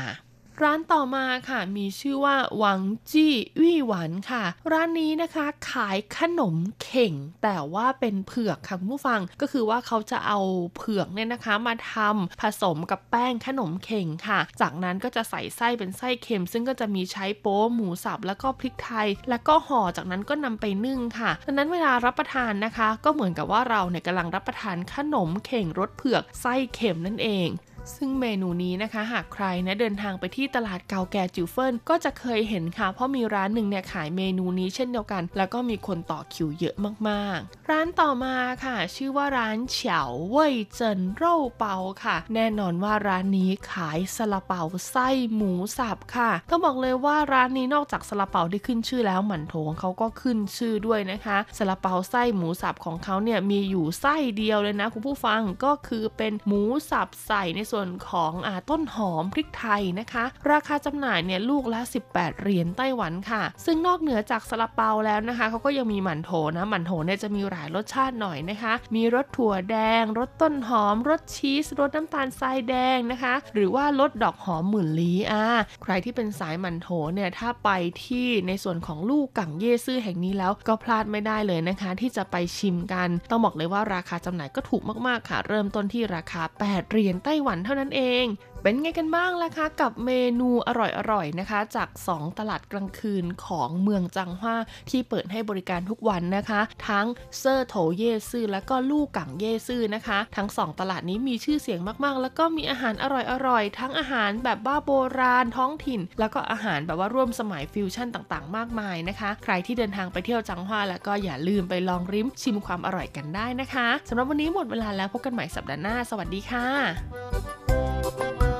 ร้านต่อมาค่ะมีชื่อว่าหวังจี้วี่หวันค่ะ ร้านนี้นะคะขายขนมเข่ง แต่ว่าเป็นเผือกค่ะคุณผู้ฟังก็คือว่าเขาจะเอาเผือกเนี่ยนะคะมาทำผสมกับแป้งขนมเข่งค่ะ จากนั้นก็จะใส่ไส้เป็นไส้เค็ม ซึ่งก็จะมีใช้โป๊หมูสับแล้วก็พริกไทย แล้วก็ห่อจากนั้นก็นำไปนึ่งค่ะดังนั้นเวลารับประทานนะคะ ก็เหมือนกับว่าเราเนี่ยกำลังรับประทานขนมเข่งรสเผือกไส้เค็มนั่นเอง ซึ่งเมนูนี้นะคะหากใครนะเดินทางไปที่ตลาดเก่าแก่จิวเฟินก็จะเคยเห็นค่ะ เพราะมีร้านหนึ่งเนี่ยขายเมนูนี้เช่นเดียวกัน แล้วก็มีคนต่อคิวเยอะมากๆ ร้านต่อมาค่ะ ชื่อว่าร้านเฉาเว่ยเจินเร่าเปาค่ะ แน่นอนว่าร้านนี้ขายซาลาเปาไส้หมูสับค่ะ ต้องบอกเลยว่าร้านนี้นอกจากซาลาเปาที่ขึ้นชื่อแล้วหมันโถของเขาก็ขึ้นชื่อด้วยนะคะซาลาเปาไส้หมูสับของเขาเนี่ยมีอยู่ไส้เดียวเลยนะคุณผู้ฟังก็คือเป็นหมูสับใส่ในส่วนของอต้นหอมพริกไทยนะคะ ราคาจำหน่ายเนี่ยลูกละ 18 เหรียญไต้หวันค่ะ ซึ่งนอกเหนือจากซาลาเปาแล้วนะคะเขาก็ยังมีหมั่นโถนะหมั่นโถเนี่ยจะมีหลายรสชาติหน่อยนะคะ มีรสถั่วแดงรสต้นหอมรสชีสรสน้ำตาลทรายแดงนะคะ หรือว่ารสดอกหอมหมื่นลี้อ่าใครที่เป็นสายหมั่นโถเนี่ยถ้าไปที่ในส่วนของลูกกังเย่ซื่อแห่งนี้แล้วก็พลาดไม่ได้เลยนะคะ ที่จะไปชิมกัน ต้องบอกเลยว่าราคาจำหน่ายก็ถูกมากๆค่ะ เริ่มต้นที่ราคา 8 เหรียญไต้หวันเท่านั้นเอง เป็นไงกันบ้างล่ะคะกับเมนูอร่อยๆนะคะ จาก 2 ตลาดกลางคืนของเมืองจังหว้าที่เปิดให้บริการทุกวันนะคะ ทั้งเซอร์โถเยซื่อและก็ลู่กังเยซื่อนะคะ ทั้ง 2 ตลาดนี้มีชื่อเสียงมากๆ แล้วก็มีอาหารอร่อยๆ ทั้งอาหารแบบว่าโบราณท้องถิ่น แล้วก็อาหารแบบว่าร่วมสมัยฟิวชั่นต่างๆ มากมายนะคะ ใครที่เดินทางไปเที่ยวจังหว้าแล้วก็อย่าลืมไปลองลิ้มชิมความอร่อยกันได้นะคะสำหรับวันนี้หมดเวลาแล้วพบกันใหม่สัปดาห์หน้า สวัสดีค่ะ